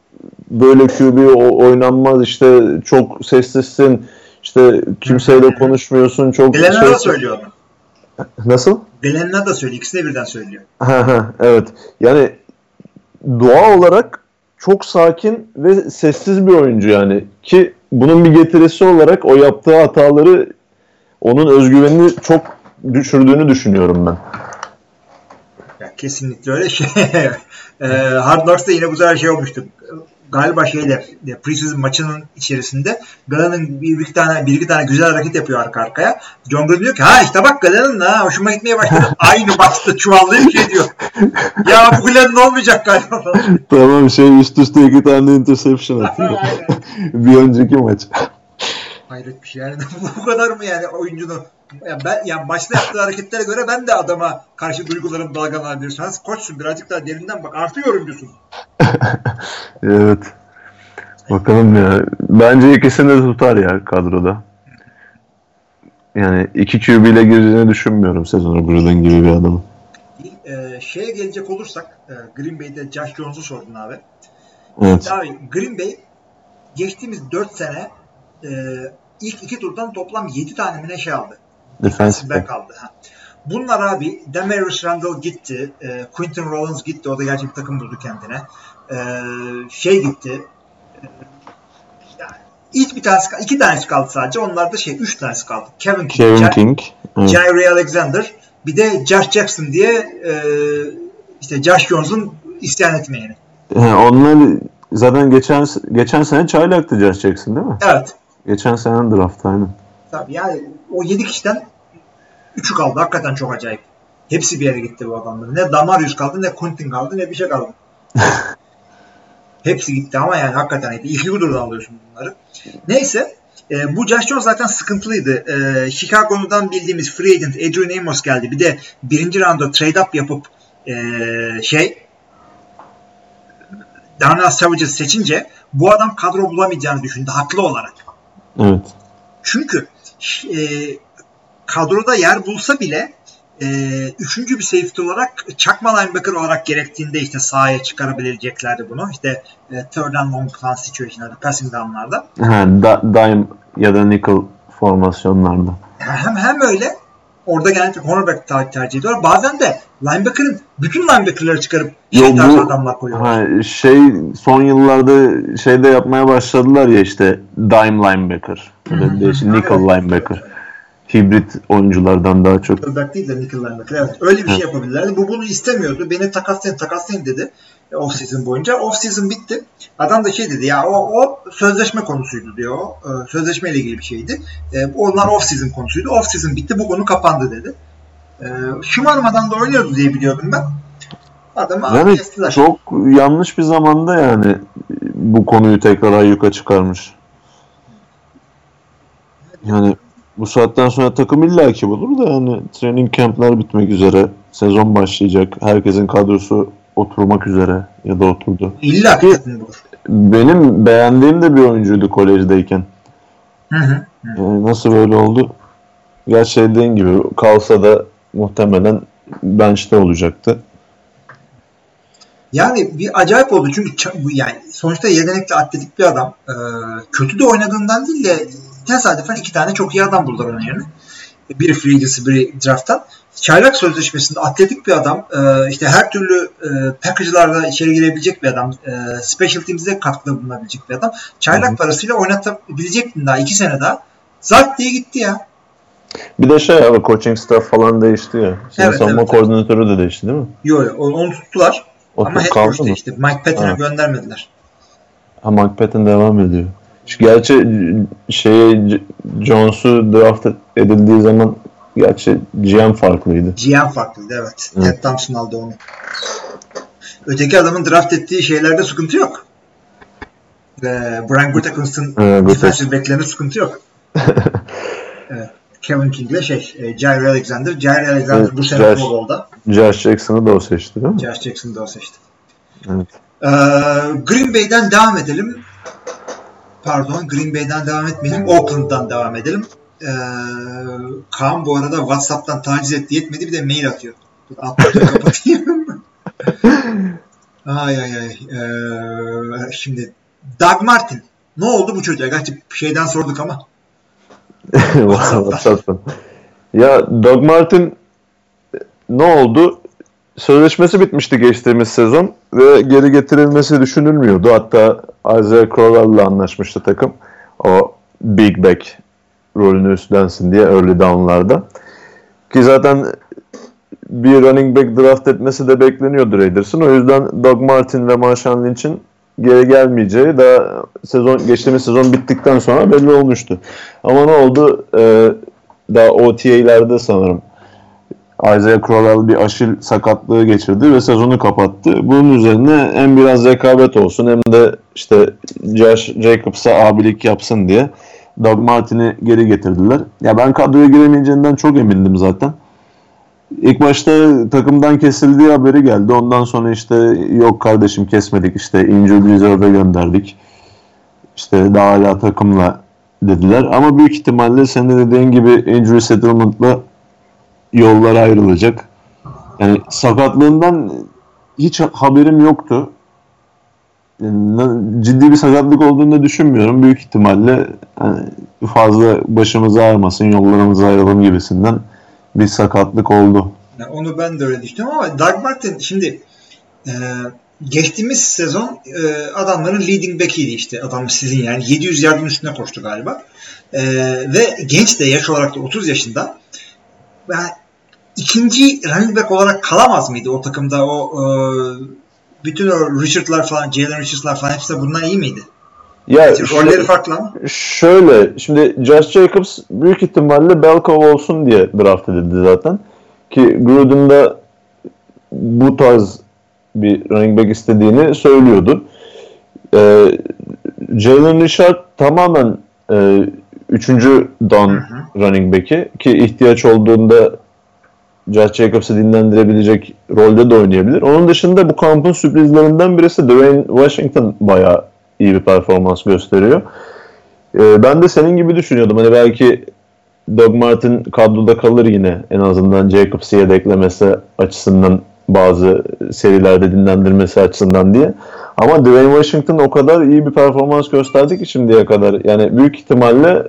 [SPEAKER 4] böyle QB oynanmaz işte çok sessizsin işte kimseyle konuşmuyorsun çok
[SPEAKER 3] Delenna
[SPEAKER 4] şey-
[SPEAKER 3] da söylüyor onu.
[SPEAKER 4] Nasıl?
[SPEAKER 3] Delenna da söylüyor. İkisini de birden söylüyor.
[SPEAKER 4] Ha, ha, evet. Yani doğa olarak çok sakin ve sessiz bir oyuncu yani. Ki bunun bir getirisi olarak o yaptığı hataları onun özgüvenini çok düşürdüğünü düşünüyorum ben.
[SPEAKER 3] Ya kesinlikle öyle şey. e, Hard Knocks'ta yine bu sefer şey olmuştu. Galiba şeyle e, preseason maçının içerisinde Galen'ın bir, iki tane bir iki tane güzel hareket yapıyor arka arkaya. John Gruden diyor ki ha işte bak Galen'ın ha hoşuma gitmeye başladı. Aynı maçta çuvallayıp şey diyor. ya bu Glenn olmayacak galiba.
[SPEAKER 4] Tamam şey üst üste iki tane interception.
[SPEAKER 3] Aynen.
[SPEAKER 4] bir önceki maç.
[SPEAKER 3] Hayret bir şey yani bu kadar mı yani oyuncunun ya ben yani maçta yaptığı hareketlere göre ben de adama karşı duygularım dalgalanabilir. Sen koçsun birazcık daha derinden bak artı yorumcusun.
[SPEAKER 4] Evet. Bakalım ya. Bence ikisini de tutar ya kadroda. Yani iki QB ile gireceğini düşünmüyorum sezona Gruden gibi bir adamı.
[SPEAKER 3] Ee, şeye gelecek olursak e, Green Bay'de Josh Jones'u sordun abi.
[SPEAKER 4] Evet.
[SPEAKER 3] Abi Green Bay geçtiğimiz 4 sene e, ilk iki turdan toplam 7 tane mi ne şey aldı.
[SPEAKER 4] Defensive
[SPEAKER 3] back aldı. Ha. Bunlar abi Demarius Randall gitti. E, Quinton Rollins gitti. O da gerçek bir takım buldu kendine. E, şey gitti. E, yani ilk bir tanesi iki tanesi kaldı sadece. Onlar da şey üç tanesi kaldı. Kevin King,
[SPEAKER 4] Kevin
[SPEAKER 3] Jair-
[SPEAKER 4] King. Evet.
[SPEAKER 3] Jair Alexander bir de Josh Jackson diye e, işte Josh Jones'un isyan etmeyeni.
[SPEAKER 4] Ha, onlar zaten geçen geçen sene çaylaktı Josh Jackson değil mi?
[SPEAKER 3] Evet.
[SPEAKER 4] Geçen sene draft aynen.
[SPEAKER 3] Tabii yani o 7 kişiden 3'ü kaldı. Hakikaten çok acayip. Hepsi bir yere gitti bu adamların. Ne Damarius kaldı ne Quentin kaldı ne bir şey kaldı. Hepsi gitti ama yani hakikaten. İlk Udur'dan alıyorsun bunları. Neyse e, bu Josh Jones zaten sıkıntılıydı. E, Chicago'dan bildiğimiz free agent Adrian Amos geldi. Bir de birinci rounda trade up yapıp e, şey Darnell Savage'ı seçince bu adam kadro bulamayacağını düşündü haklı olarak.
[SPEAKER 4] Evet.
[SPEAKER 3] Çünkü e, kadroda yer bulsa bile e, üçüncü bir safety olarak çakma linebacker olarak gerektiğinde işte sahaya çıkarabileceklerdi bunu. İşte e, third and long falan situation'larda, passing down'larda.
[SPEAKER 4] Ha, da, dime ya da nickel formasyonlarda.
[SPEAKER 3] Hem hem öyle orada genellikle cornerback ter- tercih ediyorlar. Bazen de linebacker'ın bütün linebacker'ları çıkarıp
[SPEAKER 4] Yo,
[SPEAKER 3] şey
[SPEAKER 4] bu-
[SPEAKER 3] adamlar koyuyorlar.
[SPEAKER 4] Ha, şey son yıllarda şeyde yapmaya başladılar ya işte dime linebacker ya da değişik nickel linebacker. Hibrit oyunculardan daha çok.
[SPEAKER 3] Quarterback değil de nickel linebacker. Evet. Öyle bir şey yapabilirlerdi. Bu bunu istemiyordu. Beni takaslayın takaslayın dedi. e, Off season boyunca. Off season bitti. Adam da şey dedi ya o, o sözleşme konusuydu diyor. o. E, Sözleşme ile ilgili bir şeydi. E, onlar off season konusuydu. Off season bitti. Bu konu kapandı dedi. E, şımarmadan da oynuyordu diye biliyordum ben. Adamı
[SPEAKER 4] Yani
[SPEAKER 3] kestiler.
[SPEAKER 4] çok yanlış bir zamanda yani bu konuyu tekrar ayyuka çıkarmış. Yani bu saatten sonra takım illaki bulur da yani training camp'ler bitmek üzere. Sezon başlayacak. Herkesin kadrosu oturmak üzere ya da oturdu.
[SPEAKER 3] İlla ki.
[SPEAKER 4] Benim beğendiğim de bir oyuncuydu kolejdeyken.
[SPEAKER 3] Hı hı.
[SPEAKER 4] Yani nasıl böyle oldu? Gerçi dediğin gibi kalsa da muhtemelen bench'te olacaktı.
[SPEAKER 3] Yani bir acayip oldu çünkü yani sonuçta yetenekli atletik bir adam. Ee, kötü de oynadığından değil de tesadüfen iki tane çok iyi adam buldular onun yerine. Biri free agency, biri draft'tan. Çaylak sözleşmesinde atletik bir adam. Ee, işte her türlü e, package'larda içeri girebilecek bir adam. E, special teams'de katkıda bulunabilecek bir adam. Çaylak
[SPEAKER 4] Hı hı.
[SPEAKER 3] parasıyla oynatabilecektin daha iki sene daha. Zart diye gitti ya.
[SPEAKER 4] Bir de şey abi coaching staff falan değişti ya. Senin
[SPEAKER 3] Evet,
[SPEAKER 4] savunma
[SPEAKER 3] evet,
[SPEAKER 4] koordinatörü de değişti değil mi?
[SPEAKER 3] Yok yok onu tuttular.
[SPEAKER 4] O
[SPEAKER 3] ama head coach
[SPEAKER 4] mı?
[SPEAKER 3] değişti. Mike Patton'ı
[SPEAKER 4] Ha.
[SPEAKER 3] göndermediler.
[SPEAKER 4] Ha Mike Patton devam ediyor. Gerçi şeye J- Jones'u draft edildiği zaman gerçi GM farklıydı.
[SPEAKER 3] GM farklıydı evet.
[SPEAKER 4] Evet.
[SPEAKER 3] Ted Thompson aldı onu. Öteki adamın draft ettiği şeylerde sıkıntı yok. Ee, Brian Gutekunst'un defensive backlerinde sıkıntı yok. evet. Kevin King'le şey, e, Jair Alexander. Jair Alexander
[SPEAKER 4] Evet,
[SPEAKER 3] bu sene. Pro.
[SPEAKER 4] Josh Jackson'ı da o seçti değil mi?
[SPEAKER 3] Josh Jackson'ı da o seçti.
[SPEAKER 4] Evet.
[SPEAKER 3] Ee, Green Bay'den devam edelim. Pardon, Green Bay'den devam etmeyelim. Oakland'dan devam edelim. Ee, Kaan bu arada WhatsApp'tan taciz etti yetmedi bir de mail atıyor. Dur, atlatıyor kapatayım. ay ay ay. Ee, şimdi Doug Martin. Ne oldu bu çocuğa? Gerçi şeyden sorduk ama.
[SPEAKER 4] WhatsApp'tan. Ya Doug Martin ne oldu? Sözleşmesi bitmişti geçtiğimiz sezon ve geri getirilmesi düşünülmüyordu. Hatta Isaiah Crowell'la anlaşmıştı takım. O big back rolünü üstlensin diye early down'larda. Ki zaten bir running back draft etmesi de bekleniyordu Raiders'ın. O yüzden Doug Martin ve Marshawn Lynch'in geri gelmeyeceği daha sezon geçtiğimiz sezon bittikten sonra belli olmuştu. Ama ne oldu? Ee, daha OTA'lerde sanırım Isaiah Crowell bir aşil sakatlığı geçirdi ve sezonu kapattı. Bunun üzerine hem biraz rekabet olsun hem de işte Josh Jacobs'a abilik yapsın diye Doug Martin'i geri getirdiler. Ya ben kadroya giremeyeceğinden çok emindim zaten. İlk başta takımdan kesildiği haberi geldi. Ondan sonra işte yok kardeşim kesmedik işte injured reserve'e gönderdik. İşte daha hala takımla dediler. Ama büyük ihtimalle senin de dediğin gibi injury settlement'la yollar ayrılacak. Yani sakatlığından hiç haberim yoktu. Yani ciddi bir sakatlık olduğunu düşünmüyorum. Büyük ihtimalle hani fazla başımız ağrımasın, yollarımız ayrılalım gibisinden bir sakatlık oldu.
[SPEAKER 3] Yani onu ben de öyle düşünüyorum ama Doug Martin şimdi e, geçtiğimiz sezon e, adamların leading back'iydi işte. Adam sizin yani 700 yardın üstüne koştu galiba. E, ve genç de yaş olarak da 30 yaşında. Ben ikinci running back olarak kalamaz mıydı o takımda o e, bütün o Richard'lar falan, Jalen Richards'lar falan hepsi de bundan iyi miydi?
[SPEAKER 4] Ya
[SPEAKER 3] Rolleri farklı ama.
[SPEAKER 4] Şöyle, şimdi Josh Jacobs büyük ihtimalle Belkov olsun diye draft edildi zaten. Ki Gruden'da bu tarz bir running back istediğini söylüyordu. Ee, Jalen Richard tamamen e, üçüncü down
[SPEAKER 3] Hı hı.
[SPEAKER 4] running back'i ki ihtiyaç olduğunda Josh Jacobs'ı dinlendirebilecek rolde de oynayabilir. Onun dışında bu kampın sürprizlerinden birisi Dwayne Washington bayağı iyi bir performans gösteriyor. Ee, ben de senin gibi düşünüyordum. Hani belki Doug Martin kadroda kalır yine en azından Jacobs'ı yedeklemesi açısından bazı serilerde dinlendirmesi açısından diye. Ama Dwayne Washington o kadar iyi bir performans gösterdi ki şimdiye kadar. Yani büyük ihtimalle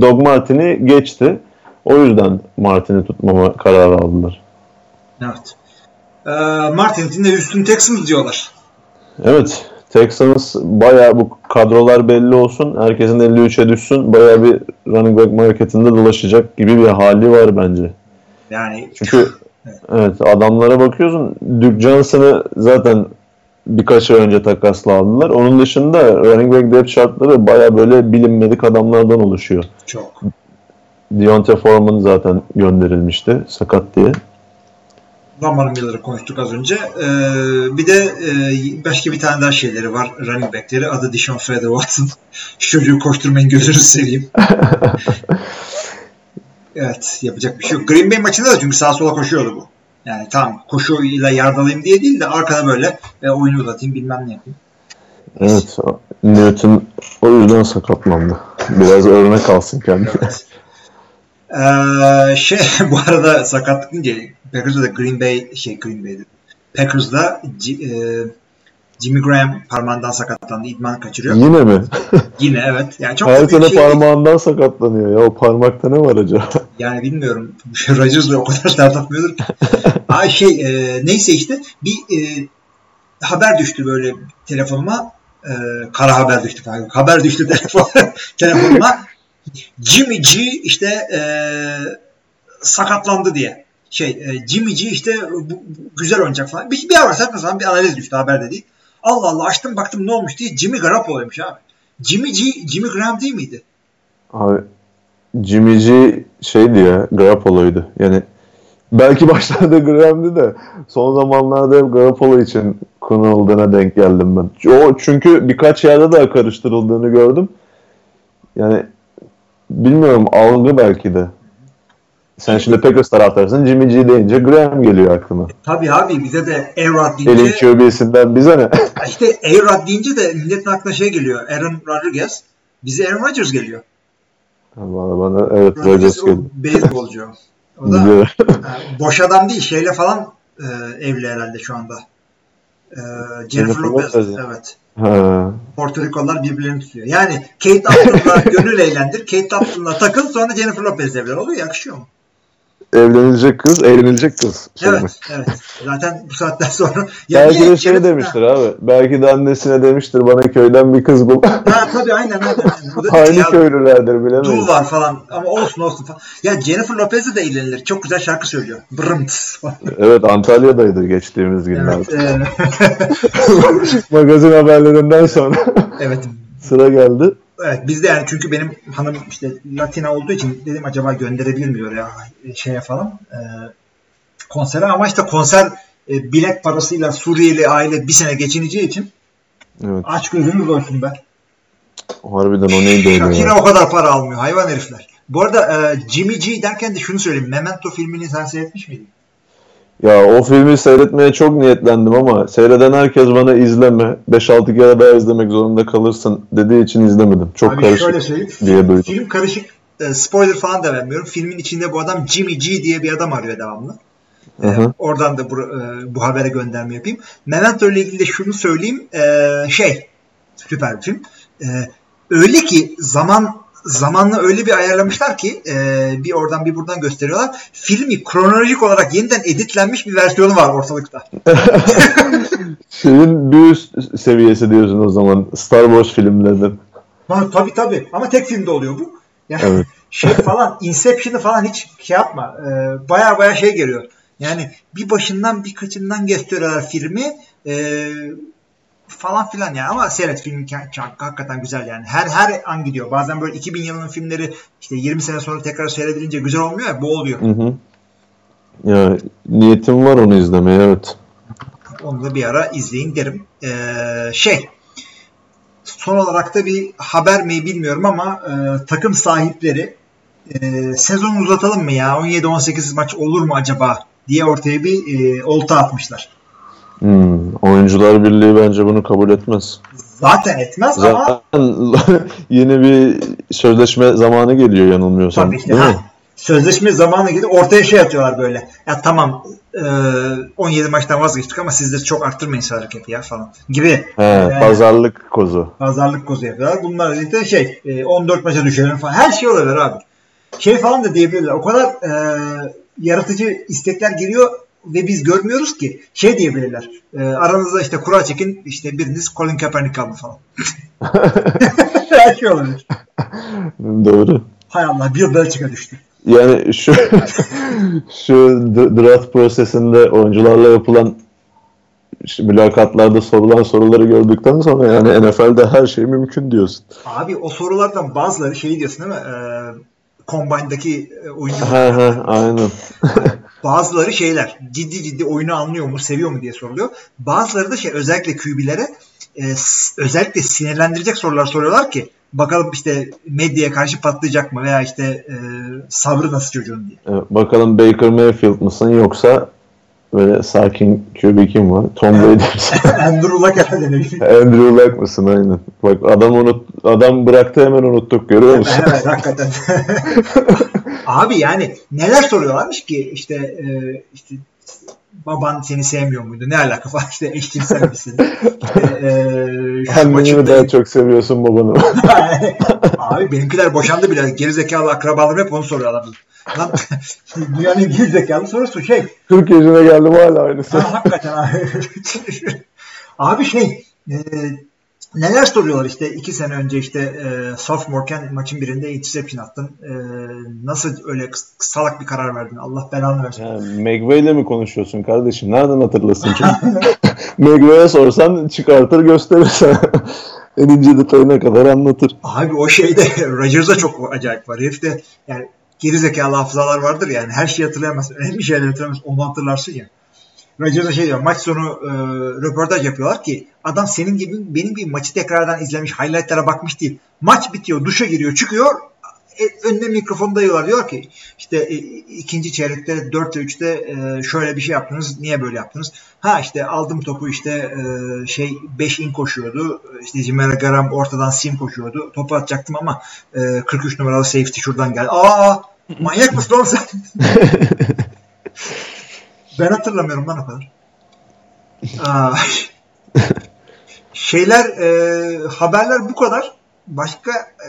[SPEAKER 4] Doug Martin'i geçti. O yüzden Martin'i tutmama kararı aldılar.
[SPEAKER 3] Evet. E, Martin için de Houston Texans diyorlar.
[SPEAKER 4] Evet. Texans bayağı bu kadrolar belli olsun. Herkesin 53'e düşsün. Bayağı bir running back marketinde dolaşacak gibi bir hali var bence.
[SPEAKER 3] Yani
[SPEAKER 4] Çünkü evet adamlara bakıyorsun. Duke Johnson'ı zaten birkaç ay önce takasla aldılar. Onun dışında running back depth şartları bayağı böyle bilinmedik adamlardan oluşuyor.
[SPEAKER 3] çok.
[SPEAKER 4] Deontay Foreman zaten gönderilmişti sakat diye.
[SPEAKER 3] Lamar Miller'ı konuştuk az önce. Ee, bir de e, başka bir tane daha şeyleri var. Running back'leri. Adı Dishon Feather Watson. Şu çocuğu koşturmayın gözünü seveyim. evet yapacak bir şey yok. Green Bay maçında da çünkü sağa sola koşuyordu bu. Yani tam koşuyla yardalayayım diye değil de arkada böyle e, oyunu uzatayım bilmem ne yapayım.
[SPEAKER 4] Evet. Newton o yüzden sakatlandı. Biraz örnek alsın kendine.
[SPEAKER 3] Evet. Ee, şey bu arada sakatlık deyince Packers'da da Green Bay şey Green Bay'di. Packers'da G- e, Jimmy Graham parmağından sakatlandı. İdman kaçırıyor.
[SPEAKER 4] Yine mi?
[SPEAKER 3] Yine evet. Yani çok
[SPEAKER 4] Her sene
[SPEAKER 3] şey değil.
[SPEAKER 4] parmağından sakatlanıyor ya. O parmakta ne var acaba?
[SPEAKER 3] Yani bilmiyorum. Rodgers'la o kadar dert atmıyordur ki. Ay şey e, neyse işte bir e, haber düştü böyle telefonuma. E, kara haber düştü. Haber düştü telefon, telefonuma. Jimmy G işte e, sakatlandı diye. Şey e, Jimmy G işte bu, bu güzel oynayacak falan. Bir, bir ara saçma bir analiz düştü haberde değil. Allah Allah açtım baktım ne olmuş diye Jimmy Garoppolo'ymuş abi. Jimmy G, Jimmy Graham değil miydi?
[SPEAKER 4] Abi Jimmy G şeydi ya Garoppolo'ydu. Yani belki başlarda Graham'di de son zamanlarda hep Garoppolo için kullanıldığına denk geldim ben. O çünkü birkaç yerde daha karıştırıldığını gördüm. Yani bilmiyorum algı belki de. Sen şimdi Packers taraftarsın. Jimmy G deyince Graham geliyor aklıma.
[SPEAKER 3] Tabii abi bize de
[SPEAKER 4] Elin
[SPEAKER 3] deyince
[SPEAKER 4] QB'sinden bize ne?
[SPEAKER 3] işte A-Rod deyince de milletin aklına şey geliyor. Aaron Rodriguez. Bize Aaron Rodgers geliyor.
[SPEAKER 4] bana, bana evet
[SPEAKER 3] Rodgers
[SPEAKER 4] Rodgers
[SPEAKER 3] o
[SPEAKER 4] geliyor.
[SPEAKER 3] beyzbolcu. O da e, boş adam değil. Şeyle falan e, evli herhalde şu anda. E, Jennifer Lopez.
[SPEAKER 4] Lopez.
[SPEAKER 3] Evet.
[SPEAKER 4] Ha.
[SPEAKER 3] Porto Riko'lar birbirlerini tutuyor. Yani Kate Upton'la gönül eğlendir. Kate Upton'la takıl sonra Jennifer Lopez'le evlen oluyor. Yakışıyor mu?
[SPEAKER 4] Evlenilecek kız, eğlenilecek kız.
[SPEAKER 3] Evet. evet. Zaten bu saatten sonra ya
[SPEAKER 4] Belki de şey demiştir abi. Belki de annesine demiştir bana köyden bir kız bul.
[SPEAKER 3] Ha tabii aynen aynen.
[SPEAKER 4] Aynı köylülerdir
[SPEAKER 3] Dul
[SPEAKER 4] bilemeyiz.
[SPEAKER 3] var falan ama olsun olsun falan. Ya Jennifer Lopez'le de eğlenilir. Çok güzel şarkı söylüyor. Falan.
[SPEAKER 4] Evet Antalya'daydı geçtiğimiz günlerde.
[SPEAKER 3] Evet, e,
[SPEAKER 4] Magazin haberlerinden sonra
[SPEAKER 3] evet.
[SPEAKER 4] sıra geldi.
[SPEAKER 3] Evet bizde yani çünkü benim hanım işte Latina olduğu için dedim acaba gönderebilir mi oraya şeye falan e, konsere ama işte konser e, bilet parasıyla Suriyeli aile bir sene geçineceği için
[SPEAKER 4] Evet.
[SPEAKER 3] aç gözünüz olsun be.
[SPEAKER 4] Harbiden o neydi öyle ya.
[SPEAKER 3] o kadar para almıyor hayvan herifler. Bu arada e, Jimmy G derken de şunu söyleyeyim. Memento filmini sen seyretmiş miydin?
[SPEAKER 4] Ya o filmi seyretmeye çok niyetlendim ama seyreden herkes bana izleme. 5-6 kere daha izlemek zorunda kalırsın dediği için izlemedim. Çok
[SPEAKER 3] Abi
[SPEAKER 4] karışık
[SPEAKER 3] şöyle söyleyeyim.
[SPEAKER 4] diye duydum.
[SPEAKER 3] Film karışık. E, spoiler falan da vermiyorum. Filmin içinde bu adam Jimmy G diye bir adam arıyor devamlı.
[SPEAKER 4] Hı hı.
[SPEAKER 3] Oradan da bu, e, bu habere gönderme yapayım. Memento ile ilgili de şunu söyleyeyim. E, şey, süper bir film. E, öyle ki zaman zamanla öyle bir ayarlamışlar ki e, bir oradan bir buradan gösteriyorlar. Filmi kronolojik olarak yeniden editlenmiş bir versiyonu var ortalıkta.
[SPEAKER 4] Şeyin bir üst seviyesi diyorsun o zaman. Star Wars filmlerinin.
[SPEAKER 3] Ha, tabii tabii ama tek filmde oluyor bu. Yani
[SPEAKER 4] Evet.
[SPEAKER 3] şey falan Inception'ı falan hiç şey yapma. E, baya baya şey geliyor. Yani bir başından bir kaçından gösteriyorlar filmi. E, falan filan yani ama seyret film hakikaten güzel yani. Her her an gidiyor. Bazen böyle 2000 yılının filmleri işte 20 sene sonra tekrar seyredilince güzel olmuyor ya bu oluyor.
[SPEAKER 4] Hı hı. Ya niyetim var onu izlemeye evet.
[SPEAKER 3] Onu da bir ara izleyin derim. Ee, şey son olarak da bir haber mi bilmiyorum ama e, takım sahipleri e, sezonu uzatalım mı ya 17-18 maç olur mu acaba diye ortaya bir e, olta atmışlar.
[SPEAKER 4] Hmm, Oyuncular Birliği bence bunu kabul etmez.
[SPEAKER 3] Zaten etmez ama
[SPEAKER 4] Zaten yeni bir sözleşme zamanı geliyor yanılmıyorsam.
[SPEAKER 3] tabii işte
[SPEAKER 4] değil mi?
[SPEAKER 3] ha, sözleşme zamanı gidip ortaya şey atıyorlar böyle. Ya tamam e, 17 maçtan vazgeçtik ama siz de çok arttırmayın cap'i ya falan gibi.
[SPEAKER 4] He,
[SPEAKER 3] E,
[SPEAKER 4] pazarlık kozu.
[SPEAKER 3] Pazarlık kozu yapıyorlar. Bunlar işte şey e, 14 maça düşelim falan. Her şey olabilir abi. Şey falan da diyebilirler. O kadar e, yaratıcı istekler geliyor ve biz görmüyoruz ki şey diyebilirler. E, aranızda işte kura çekin işte biriniz Colin Kaepernick aldı falan. Her şey olabilir.
[SPEAKER 4] Doğru.
[SPEAKER 3] Hay Allah Bill Belichick'e düştü.
[SPEAKER 4] Yani şu şu draft prosesinde oyuncularla yapılan işte mülakatlarda sorulan soruları gördükten sonra yani NFL'de her şey mümkün diyorsun.
[SPEAKER 3] Abi o sorulardan bazıları şey diyorsun değil mi? E, Combine'daki e, oyuncu
[SPEAKER 4] Ha ha aynen.
[SPEAKER 3] Bazıları şeyler ciddi ciddi oyunu anlıyor mu, seviyor mu diye soruluyor. Bazıları da şey özellikle QB'lere e, özellikle sinirlendirecek sorular soruyorlar ki bakalım işte medyaya karşı patlayacak mı veya işte e, sabrı nasıl çocuğun diye.
[SPEAKER 4] Evet, bakalım Baker Mayfield mısın yoksa böyle sakin QB kim var? Tom Brady?
[SPEAKER 3] Andrew Luck herhalde.
[SPEAKER 4] Andrew Luck mısın aynen. Bak adam unut adam bıraktı hemen unuttuk görüyor musun?
[SPEAKER 3] evet hakikaten. Abi yani neler soruyorlarmış ki işte e, işte baban seni sevmiyor muydu? Ne alaka falan işte eşcinsel misin? İşte, e, şu
[SPEAKER 4] Anneni mi
[SPEAKER 3] maçında-
[SPEAKER 4] daha çok seviyorsun babanı?
[SPEAKER 3] Abi benimkiler boşandı bile. Gerizekalı akrabalarım hep onu soruyorlar. Lan dünyanın gerizekalı sorusu şey.
[SPEAKER 4] 40 yaşına geldim hala aynısı.
[SPEAKER 3] Ha, hakikaten abi. abi şey e, neler soruyorlar işte iki sene önce işte e, sophomore'ken maçın birinde interception attın. E, nasıl öyle salak bir karar verdin? Allah belanı versin.
[SPEAKER 4] Ya, McVay'le mi konuşuyorsun kardeşim? Nereden hatırlasın? McVay'e sorsan çıkartır gösterir sana. en ince detayına kadar anlatır.
[SPEAKER 3] Abi o şeyde Rodgers'a çok acayip var. Herifte yani geri zekalı hafızalar vardır yani her şeyi hatırlayamaz. Önemli şeyleri hatırlayamaz. Onu hatırlarsın ya. Rodgers'a şey diyor maç sonu e, röportaj yapıyorlar ki adam senin gibi benim gibi maçı tekrardan izlemiş highlightlara bakmış değil. Maç bitiyor duşa giriyor çıkıyor e, önüne mikrofon dayıyorlar. Diyor ki işte e, ikinci çeyrekte 4'te 3'te e, şöyle bir şey yaptınız niye böyle yaptınız? Ha işte aldım topu işte e, şey 5 in koşuyordu işte Jimena Garam ortadan sim koşuyordu topu atacaktım ama e, 43 numaralı safety şuradan geldi. Aa manyak mısın oğlum sen ben hatırlamıyorum lan o kadar aa, şeyler e, haberler bu kadar başka e,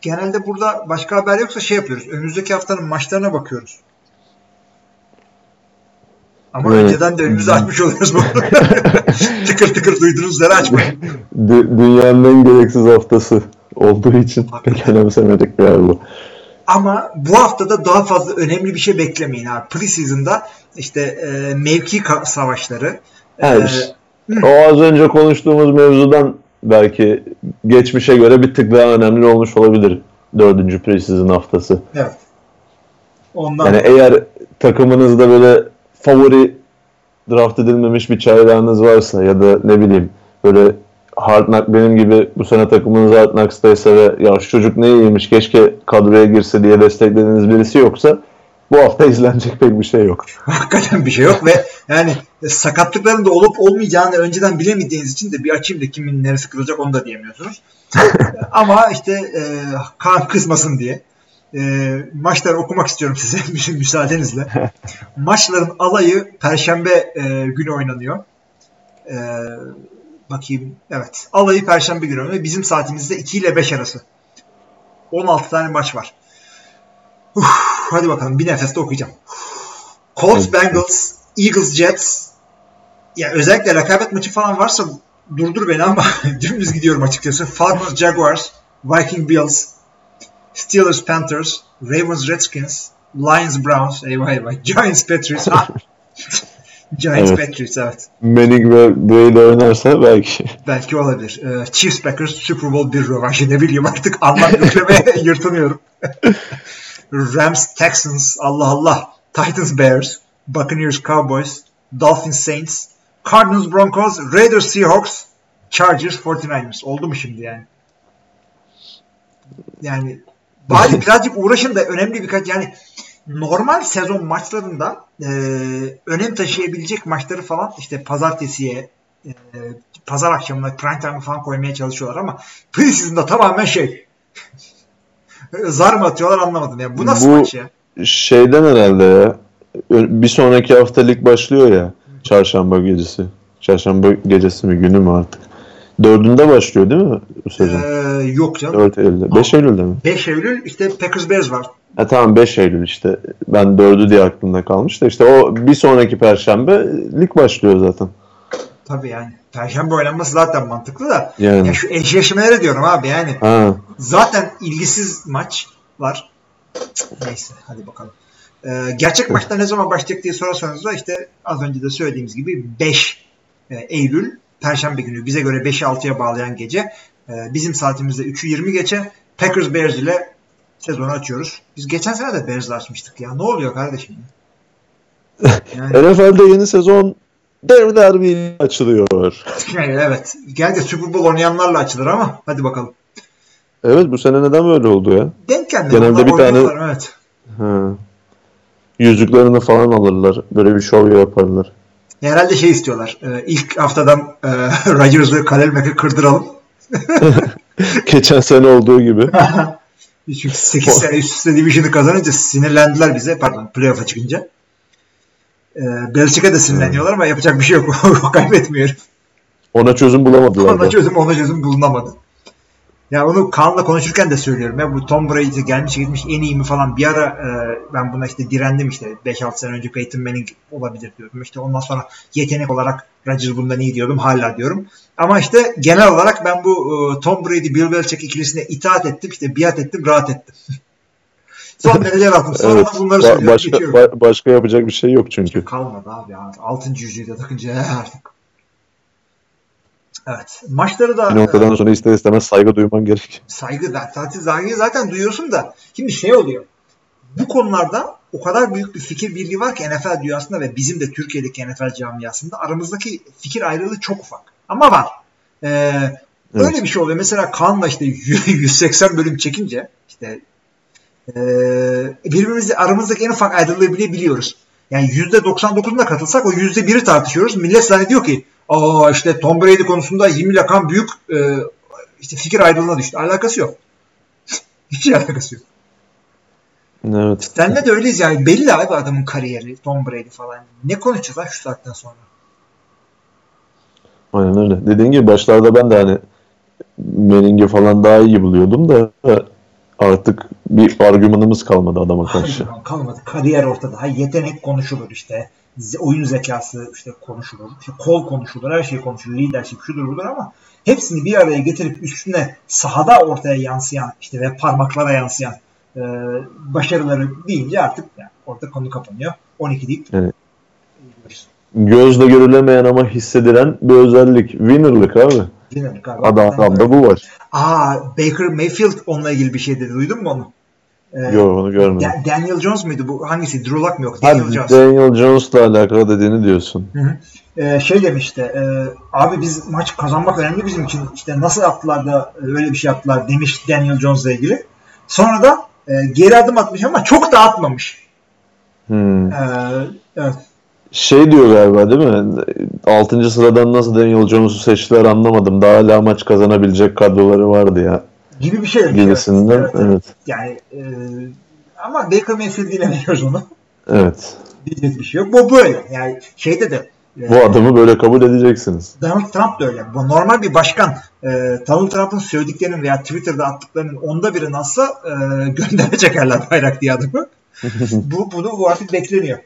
[SPEAKER 3] genelde burada başka haber yoksa şey yapıyoruz. Önümüzdeki haftanın maçlarına bakıyoruz. Ama evet. önceden de önümüzü açmış oluyoruz. tıkır tıkır duyduğunuz üzere açmayın.
[SPEAKER 4] Dünyanın en gereksiz haftası olduğu için pek önemsemedik galiba.
[SPEAKER 3] Ama bu haftada daha fazla önemli bir şey beklemeyin abi. Preseason'da işte e, mevki savaşları.
[SPEAKER 4] Evet. E, o az önce konuştuğumuz mevzudan belki geçmişe göre bir tık daha önemli olmuş olabilir dördüncü preseason haftası.
[SPEAKER 3] Evet.
[SPEAKER 4] Ondan yani eğer takımınızda böyle favori draft edilmemiş bir çaylağınız varsa ya da ne bileyim böyle Hard Knock benim gibi bu sene takımınız Hard Knocks'taysa ve ya şu çocuk ne iyiymiş keşke kadroya girse diye desteklediğiniz birisi yoksa bu hafta izlenecek pek bir şey yok.
[SPEAKER 3] Hakikaten bir şey yok ve yani sakatlıkların da olup olmayacağını önceden bilemediğiniz için de bir açayım da kimin neresi kırılacak onu da diyemiyorsunuz. Ama işte e, kan kızmasın diye e, maçları okumak istiyorum size müsaadenizle. Maçların alayı Perşembe e, günü oynanıyor. E, bakayım. Evet. Alayı Perşembe günü oynanıyor. Bizim saatimizde 2 ile 5 arası. 16 tane maç var. Uf, hadi bakalım bir nefeste okuyacağım. Colts Bengals, Eagles Jets. Ya özellikle rekabet maçı falan varsa durdur beni ama dümdüz gidiyorum açıkçası. Falcons Jaguars, Viking Bills, Steelers Panthers, Ravens Redskins, Lions Browns, eyvah eyvah, Giants Patriots. Giants evet. Patriots evet.
[SPEAKER 4] Manning ve Brady oynarsa belki.
[SPEAKER 3] Belki olabilir. Ee, Chiefs Packers Super Bowl bir rövanşı ne bileyim artık anlam yüklemeye yırtınıyorum. Rams, Texans, Allah Allah, Titans, Bears, Buccaneers, Cowboys, Dolphins, Saints, Cardinals, Broncos, Raiders, Seahawks, Chargers, 49ers. Oldu mu şimdi yani? Yani bari birazcık uğraşın da önemli birkaç yani normal sezon maçlarında e, önem taşıyabilecek maçları falan işte pazartesiye e, pazar akşamına prime time falan koymaya çalışıyorlar ama preseason'da tamamen şey zar mı atıyorlar anlamadım ya. Bu nasıl Bu maç ya?
[SPEAKER 4] Şeyden herhalde ya. Bir sonraki hafta lig başlıyor ya. Çarşamba gecesi. Çarşamba gecesi mi günü mü artık? Dördünde başlıyor değil mi bu sezon?
[SPEAKER 3] Ee, yok canım.
[SPEAKER 4] 4 Eylül'de. 5 Eylül'de mi?
[SPEAKER 3] 5 Eylül işte Packers Bears var.
[SPEAKER 4] Ha, tamam 5 Eylül işte. Ben 4'ü diye aklımda kalmış da işte o bir sonraki perşembe lig başlıyor zaten.
[SPEAKER 3] Tabii yani. Perşembe oynanması zaten mantıklı da. Yani. Ya şu eşleşmeleri diyorum abi yani. Ha. Zaten ilgisiz maç var. Neyse hadi bakalım. Ee, gerçek maçta ne zaman başlayacak diye sorarsanız da işte az önce de söylediğimiz gibi 5 e, Eylül Perşembe günü bize göre 5'i 6'ya bağlayan gece. E, bizim saatimizde 3'ü 20 geçe Packers Bears ile sezonu açıyoruz. Biz geçen sene de Bears'le açmıştık ya. Ne oluyor kardeşim?
[SPEAKER 4] Yani... NFL'de yeni sezon dev derbi açılıyor.
[SPEAKER 3] Yani evet. Geldi Super Bowl oynayanlarla açılır ama hadi bakalım.
[SPEAKER 4] Evet bu sene neden böyle oldu ya?
[SPEAKER 3] Denk geldi.
[SPEAKER 4] Genelde bir tane
[SPEAKER 3] evet.
[SPEAKER 4] Ha. Yüzüklerini falan alırlar. Böyle bir şov yaparlar.
[SPEAKER 3] Herhalde şey istiyorlar. E, ilk haftadan e, Rodgers ve Kalel Mack'ı kırdıralım.
[SPEAKER 4] Geçen sene olduğu gibi.
[SPEAKER 3] Çünkü 8 sene üst üste Division'ı kazanınca sinirlendiler bize. Pardon playoff'a çıkınca. E, Belçika da sinirleniyorlar ama yapacak bir şey yok. Kaybetmiyor.
[SPEAKER 4] Ona çözüm bulamadılar.
[SPEAKER 3] Ona çözüm, ona çözüm bulunamadı. Ya onu Kaan'la konuşurken de söylüyorum. Ya bu Tom Brady gelmiş gitmiş en iyi mi falan. Bir ara e, ben buna işte direndim işte 5-6 sene önce Peyton Manning olabilir diyordum. İşte ondan sonra yetenek olarak Rodgers bundan iyi diyordum. Hala diyorum. Ama işte genel olarak ben bu e, Tom Brady Bill Belichick ikilisine itaat ettim. işte biat ettim, rahat ettim. Son derece rahatım. Sonra
[SPEAKER 4] Evet.
[SPEAKER 3] bunları
[SPEAKER 4] Ba-
[SPEAKER 3] söylüyorum.
[SPEAKER 4] başka
[SPEAKER 3] geçiyorum.
[SPEAKER 4] ba- başka yapacak bir şey yok çünkü.
[SPEAKER 3] Kalmadı abi. Altıncı yüzüğü de takınca artık. Evet. Maçları da
[SPEAKER 4] Bir noktadan sonra ister istemez saygı duyman gerek.
[SPEAKER 3] saygı zaten saygıyı zaten duyuyorsun da şimdi şey oluyor. Bu konularda o kadar büyük bir fikir birliği var ki NFL dünyasında ve bizim de Türkiye'deki NFL camiasında aramızdaki fikir ayrılığı çok ufak. Ama var. Ee, Öyle bir şey oluyor. Mesela Kaan'la işte 180 bölüm çekince işte e, birbirimizi aramızdaki en ufak ayrılığı bile biliyoruz. Yani %99'una katılsak o %1'i tartışıyoruz. Millet zannediyor ki aa işte Tom Brady konusunda 20 lakan büyük e, işte fikir ayrılığına düştü. Alakası yok. Hiç alakası yok.
[SPEAKER 4] Evet.
[SPEAKER 3] Senle de öyleyiz yani. Belli abi adamın kariyeri. Tom Brady falan. Ne konuşacağız lan şu saatten sonra?
[SPEAKER 4] Aynen öyle. Dediğin gibi başlarda ben de hani Manning'i falan daha iyi buluyordum da artık bir argümanımız kalmadı adama karşı.
[SPEAKER 3] Hayır, kalmadı. Kariyer ortada. Ha, yetenek konuşulur işte. Oyun zekası işte konuşulur. İşte kol konuşulur. Her şey konuşulur. Leadership şudur budur ama hepsini bir araya getirip üstüne sahada ortaya yansıyan işte ve parmaklara yansıyan e, başarıları deyince artık yani orada konu kapanıyor. 12 deyip
[SPEAKER 4] Evet. Gözle görülemeyen ama hissedilen bir özellik. Winner'lık abi.
[SPEAKER 3] Winner galiba.
[SPEAKER 4] Adam, adamda bu var.
[SPEAKER 3] Aa Baker Mayfield onunla ilgili bir şey dedi. Duydun mu onu? Ee,
[SPEAKER 4] Yok onu görmedim.
[SPEAKER 3] Da- Daniel Jones muydu bu? Hangisi? Drew Lock mu yok? Daniel
[SPEAKER 4] Hadi
[SPEAKER 3] Jones.
[SPEAKER 4] Daniel Jones'la alakalı dediğini diyorsun.
[SPEAKER 3] Hı hı. Ee, şey demişti. E, abi biz maç kazanmak önemli bizim için. İşte nasıl yaptılar da öyle bir şey yaptılar demiş Daniel Jones'la ilgili. Sonra da e, geri adım atmış ama çok da atmamış.
[SPEAKER 4] Hmm.
[SPEAKER 3] Ee, evet.
[SPEAKER 4] Şey diyor galiba değil mi? 6. sıradan nasıl Daniel Jones'u seçtiler anlamadım. Daha hala maç kazanabilecek kadroları vardı ya.
[SPEAKER 3] Gibi bir şey.
[SPEAKER 4] Gibisinden.
[SPEAKER 3] Evet, evet. Yani e, ama Baker Mayfield dinlemiyoruz onu.
[SPEAKER 4] Evet.
[SPEAKER 3] Diyecek bir şey yok. Bu böyle. Yani şeyde de e,
[SPEAKER 4] Bu adamı böyle kabul edeceksiniz.
[SPEAKER 3] Donald Trump da öyle. Bu normal bir başkan e, Donald Trump'ın söylediklerinin veya Twitter'da attıklarının onda birini atsa e, göndere çekerler bayrak diye adamı. bu, bunu bu artık bekleniyor.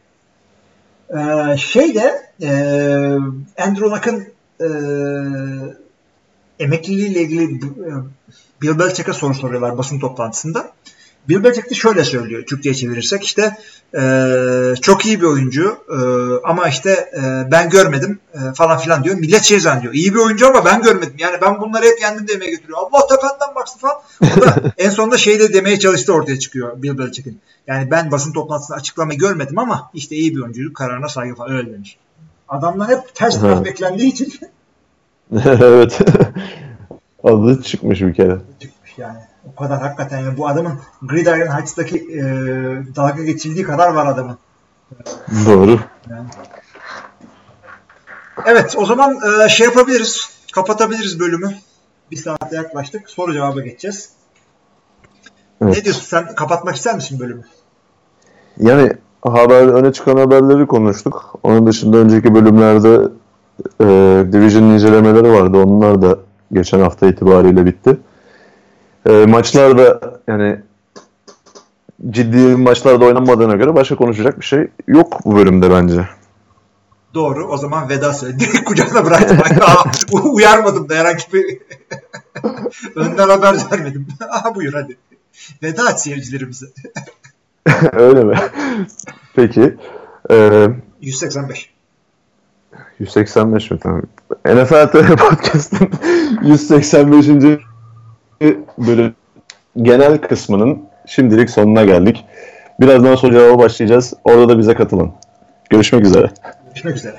[SPEAKER 3] E, şey de e, Andrew Luck'ın e, emekliliğiyle ilgili e, Bill Belichick'e soru soruyorlar basın toplantısında. Bill Belichick de şöyle söylüyor Türkçe'ye çevirirsek işte e, çok iyi bir oyuncu e, ama işte e, ben görmedim e, falan filan diyor. Millet şey zannediyor. İyi bir oyuncu ama ben görmedim. Yani ben bunları hep kendim demeye getiriyor. Allah tekandan baksın falan. O da en sonunda şey de demeye çalıştı ortaya çıkıyor Bill Belichick'in. Yani ben basın toplantısında açıklamayı görmedim ama işte iyi bir oyuncu kararına saygı falan öyle demiş. Adamlar hep ters taraf beklendiği için
[SPEAKER 4] evet. Adı çıkmış bir kere.
[SPEAKER 3] çıkmış yani. Kadar hakikaten yani bu adamın Gridiron Heights'taki e, dalga geçildiği kadar var adamın.
[SPEAKER 4] Doğru.
[SPEAKER 3] Evet o zaman e, şey yapabiliriz. Kapatabiliriz bölümü. Bir saate yaklaştık. Soru cevaba geçeceğiz.
[SPEAKER 4] Evet.
[SPEAKER 3] Ne diyorsun sen? Kapatmak ister misin bölümü?
[SPEAKER 4] Yani haber öne çıkan haberleri konuştuk. Onun dışında önceki bölümlerde e, Division incelemeleri vardı. Onlar da geçen hafta itibariyle bitti. E, maçlar da yani ciddi maçlarda oynanmadığına göre başka konuşacak bir şey yok bu bölümde bence.
[SPEAKER 3] Doğru. O zaman veda söyle. Direkt kucağına bıraktım. Aa, uyarmadım da herhangi bir önden haber vermedim. Aha buyur hadi. Veda et seyircilerimize.
[SPEAKER 4] Öyle mi? Peki. E,
[SPEAKER 3] 185.
[SPEAKER 4] 185 mi? Tamam. NFL TV Podcast'ın 185. bölüm genel kısmının şimdilik sonuna geldik. Birazdan soru cevaba başlayacağız. Orada da bize katılın. Görüşmek üzere.
[SPEAKER 3] Görüşmek üzere.